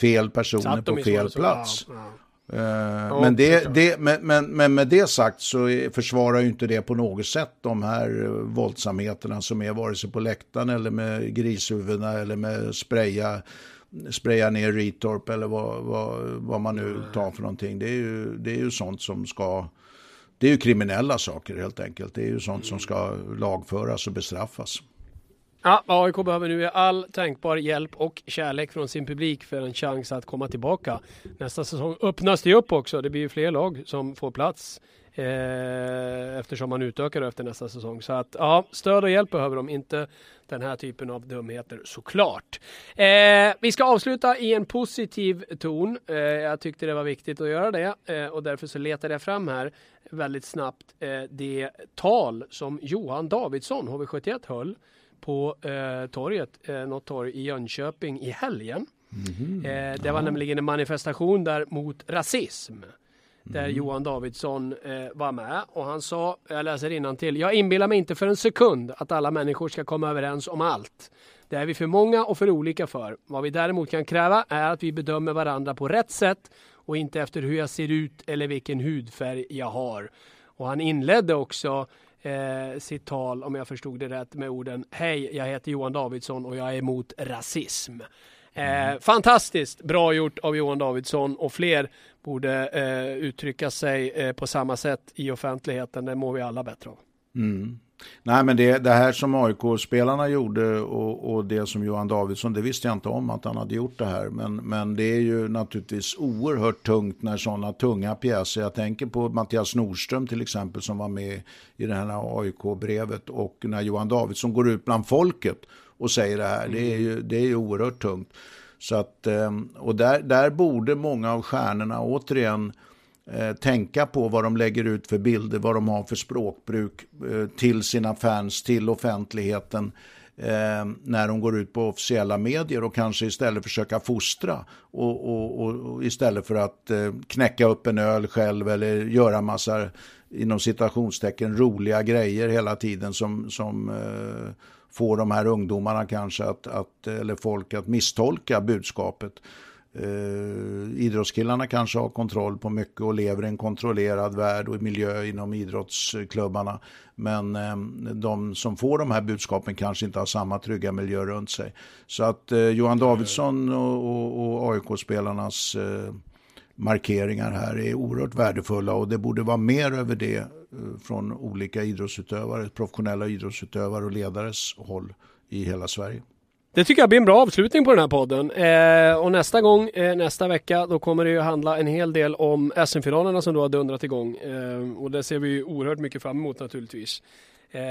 fel personer på fel plats. Ja, ja. Uh, men, det, det, men, men, men, med det sagt så försvarar ju inte det på något sätt de här eh, våldsamheterna som är vare sig på läktaren eller med grishuvudena eller med spraya spraya ner Ritorp eller vad, vad, vad man nu tar för någonting. Det är, ju, det är ju sånt som ska... Det är ju kriminella saker helt enkelt. Det är ju sånt som ska lagföras och bestraffas. Ja, AIK behöver nu all tänkbar hjälp och kärlek från sin publik för en chans att komma tillbaka. Nästa säsong öppnas det upp också. Det blir ju fler lag som får plats eh, eftersom man utökar efter nästa säsong. Så att ja, stöd och hjälp behöver de, inte den här typen av dumheter såklart. Eh, vi ska avsluta i en positiv ton. Eh, jag tyckte det var viktigt att göra det eh, och därför så letade jag fram här väldigt snabbt eh, det tal som Johan Davidsson, HV71, höll på torget, eh, något torg i Jönköping i helgen. Mm -hmm. det var ja. nämligen en manifestation där mot rasism där mm. Johan Davidsson eh, var med och han sa, jag läser till. jag inbillar mig inte för en sekund att alla människor ska komma överens om allt. Det är vi för många och för olika för. Vad vi däremot kan kräva är att vi bedömer varandra på rätt sätt och inte efter hur jag ser ut eller vilken hudfärg jag har. Och han inledde också eh, sitt tal, om jag förstod det rätt, med orden Hej, jag heter Johan Davidsson och jag är emot rasism. Eh, fantastiskt bra gjort av Johan Davidsson och fler borde eh, uttrycka sig eh, på samma sätt i offentligheten. Det mår vi alla bättre av. Mm. Nej, men det, det här som AIK-spelarna gjorde och, och, det som Johan Davidsson, det visste jag inte om att han hade gjort det här. Men, men det är ju naturligtvis oerhört tungt när sådana tunga pjäser, jag tänker på Mattias Nordström till exempel som var med i det här AIK-brevet och när Johan Davidsson går ut bland folket och säger det här, mm. det, är ju, det är ju oerhört tungt. Så att, eh, och där, där borde många av stjärnorna återigen eh, tänka på vad de lägger ut för bilder, vad de har för språkbruk eh, till sina fans, till offentligheten när de går ut på officiella medier och kanske istället försöka fostra och, och, och, istället för att knäcka upp en öl själv eller göra massa inom citationstecken roliga grejer hela tiden som, som få får de här ungdomarna kanske att, att, eller folk att misstolka budskapet. Eh, idrottskillarna kanske har kontroll på mycket och lever i en kontrollerad värld och miljö inom idrottsklubbarna. Men eh, de som får de här budskapen kanske inte har samma trygga miljö runt sig. Så att eh, Johan Davidsson och, och, och AIK-spelarnas eh, markeringar här är oerhört värdefulla och det borde vara mer över det eh, från olika idrottsutövare, professionella idrottsutövare och ledares håll i hela Sverige. Det tycker jag blir en bra avslutning på den här podden. Eh, och nästa gång, eh, nästa vecka, då kommer det ju handla en hel del om SM-finalerna som då har dundrat igång. Eh, och det ser vi ju oerhört mycket fram emot naturligtvis. Eh,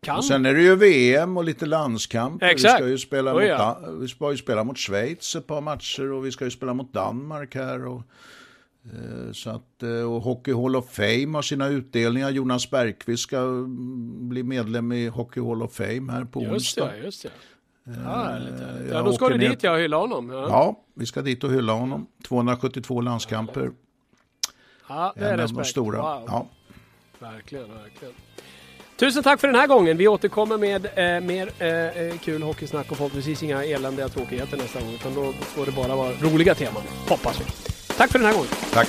kan. Och sen är det ju VM och lite landskamper. Exakt. Vi ska ju spela, oh, ja. mot, vi ska ju spela mot Schweiz ett par matcher och vi ska ju spela mot Danmark här. Och, eh, så att, eh, och Hockey Hall of Fame har sina utdelningar. Jonas Bergqvist ska mm, bli medlem i Hockey Hall of Fame här på just onsdag. Det, just det. Härligt. Ja, då ska du dit ja, och hylla honom. Ja. ja. vi ska dit och hylla honom. 272 landskamper. Ja, det är en respekt. Stora. Wow. Ja. Verkligen, verkligen. Tusen tack för den här gången. Vi återkommer med eh, mer eh, eh kul hockeysnack och förhoppningsvis inga eländiga tråkigheter nästa gång. Utan då får det bara vara roliga teman. Hoppas vi. Tack för den här gången. Tack.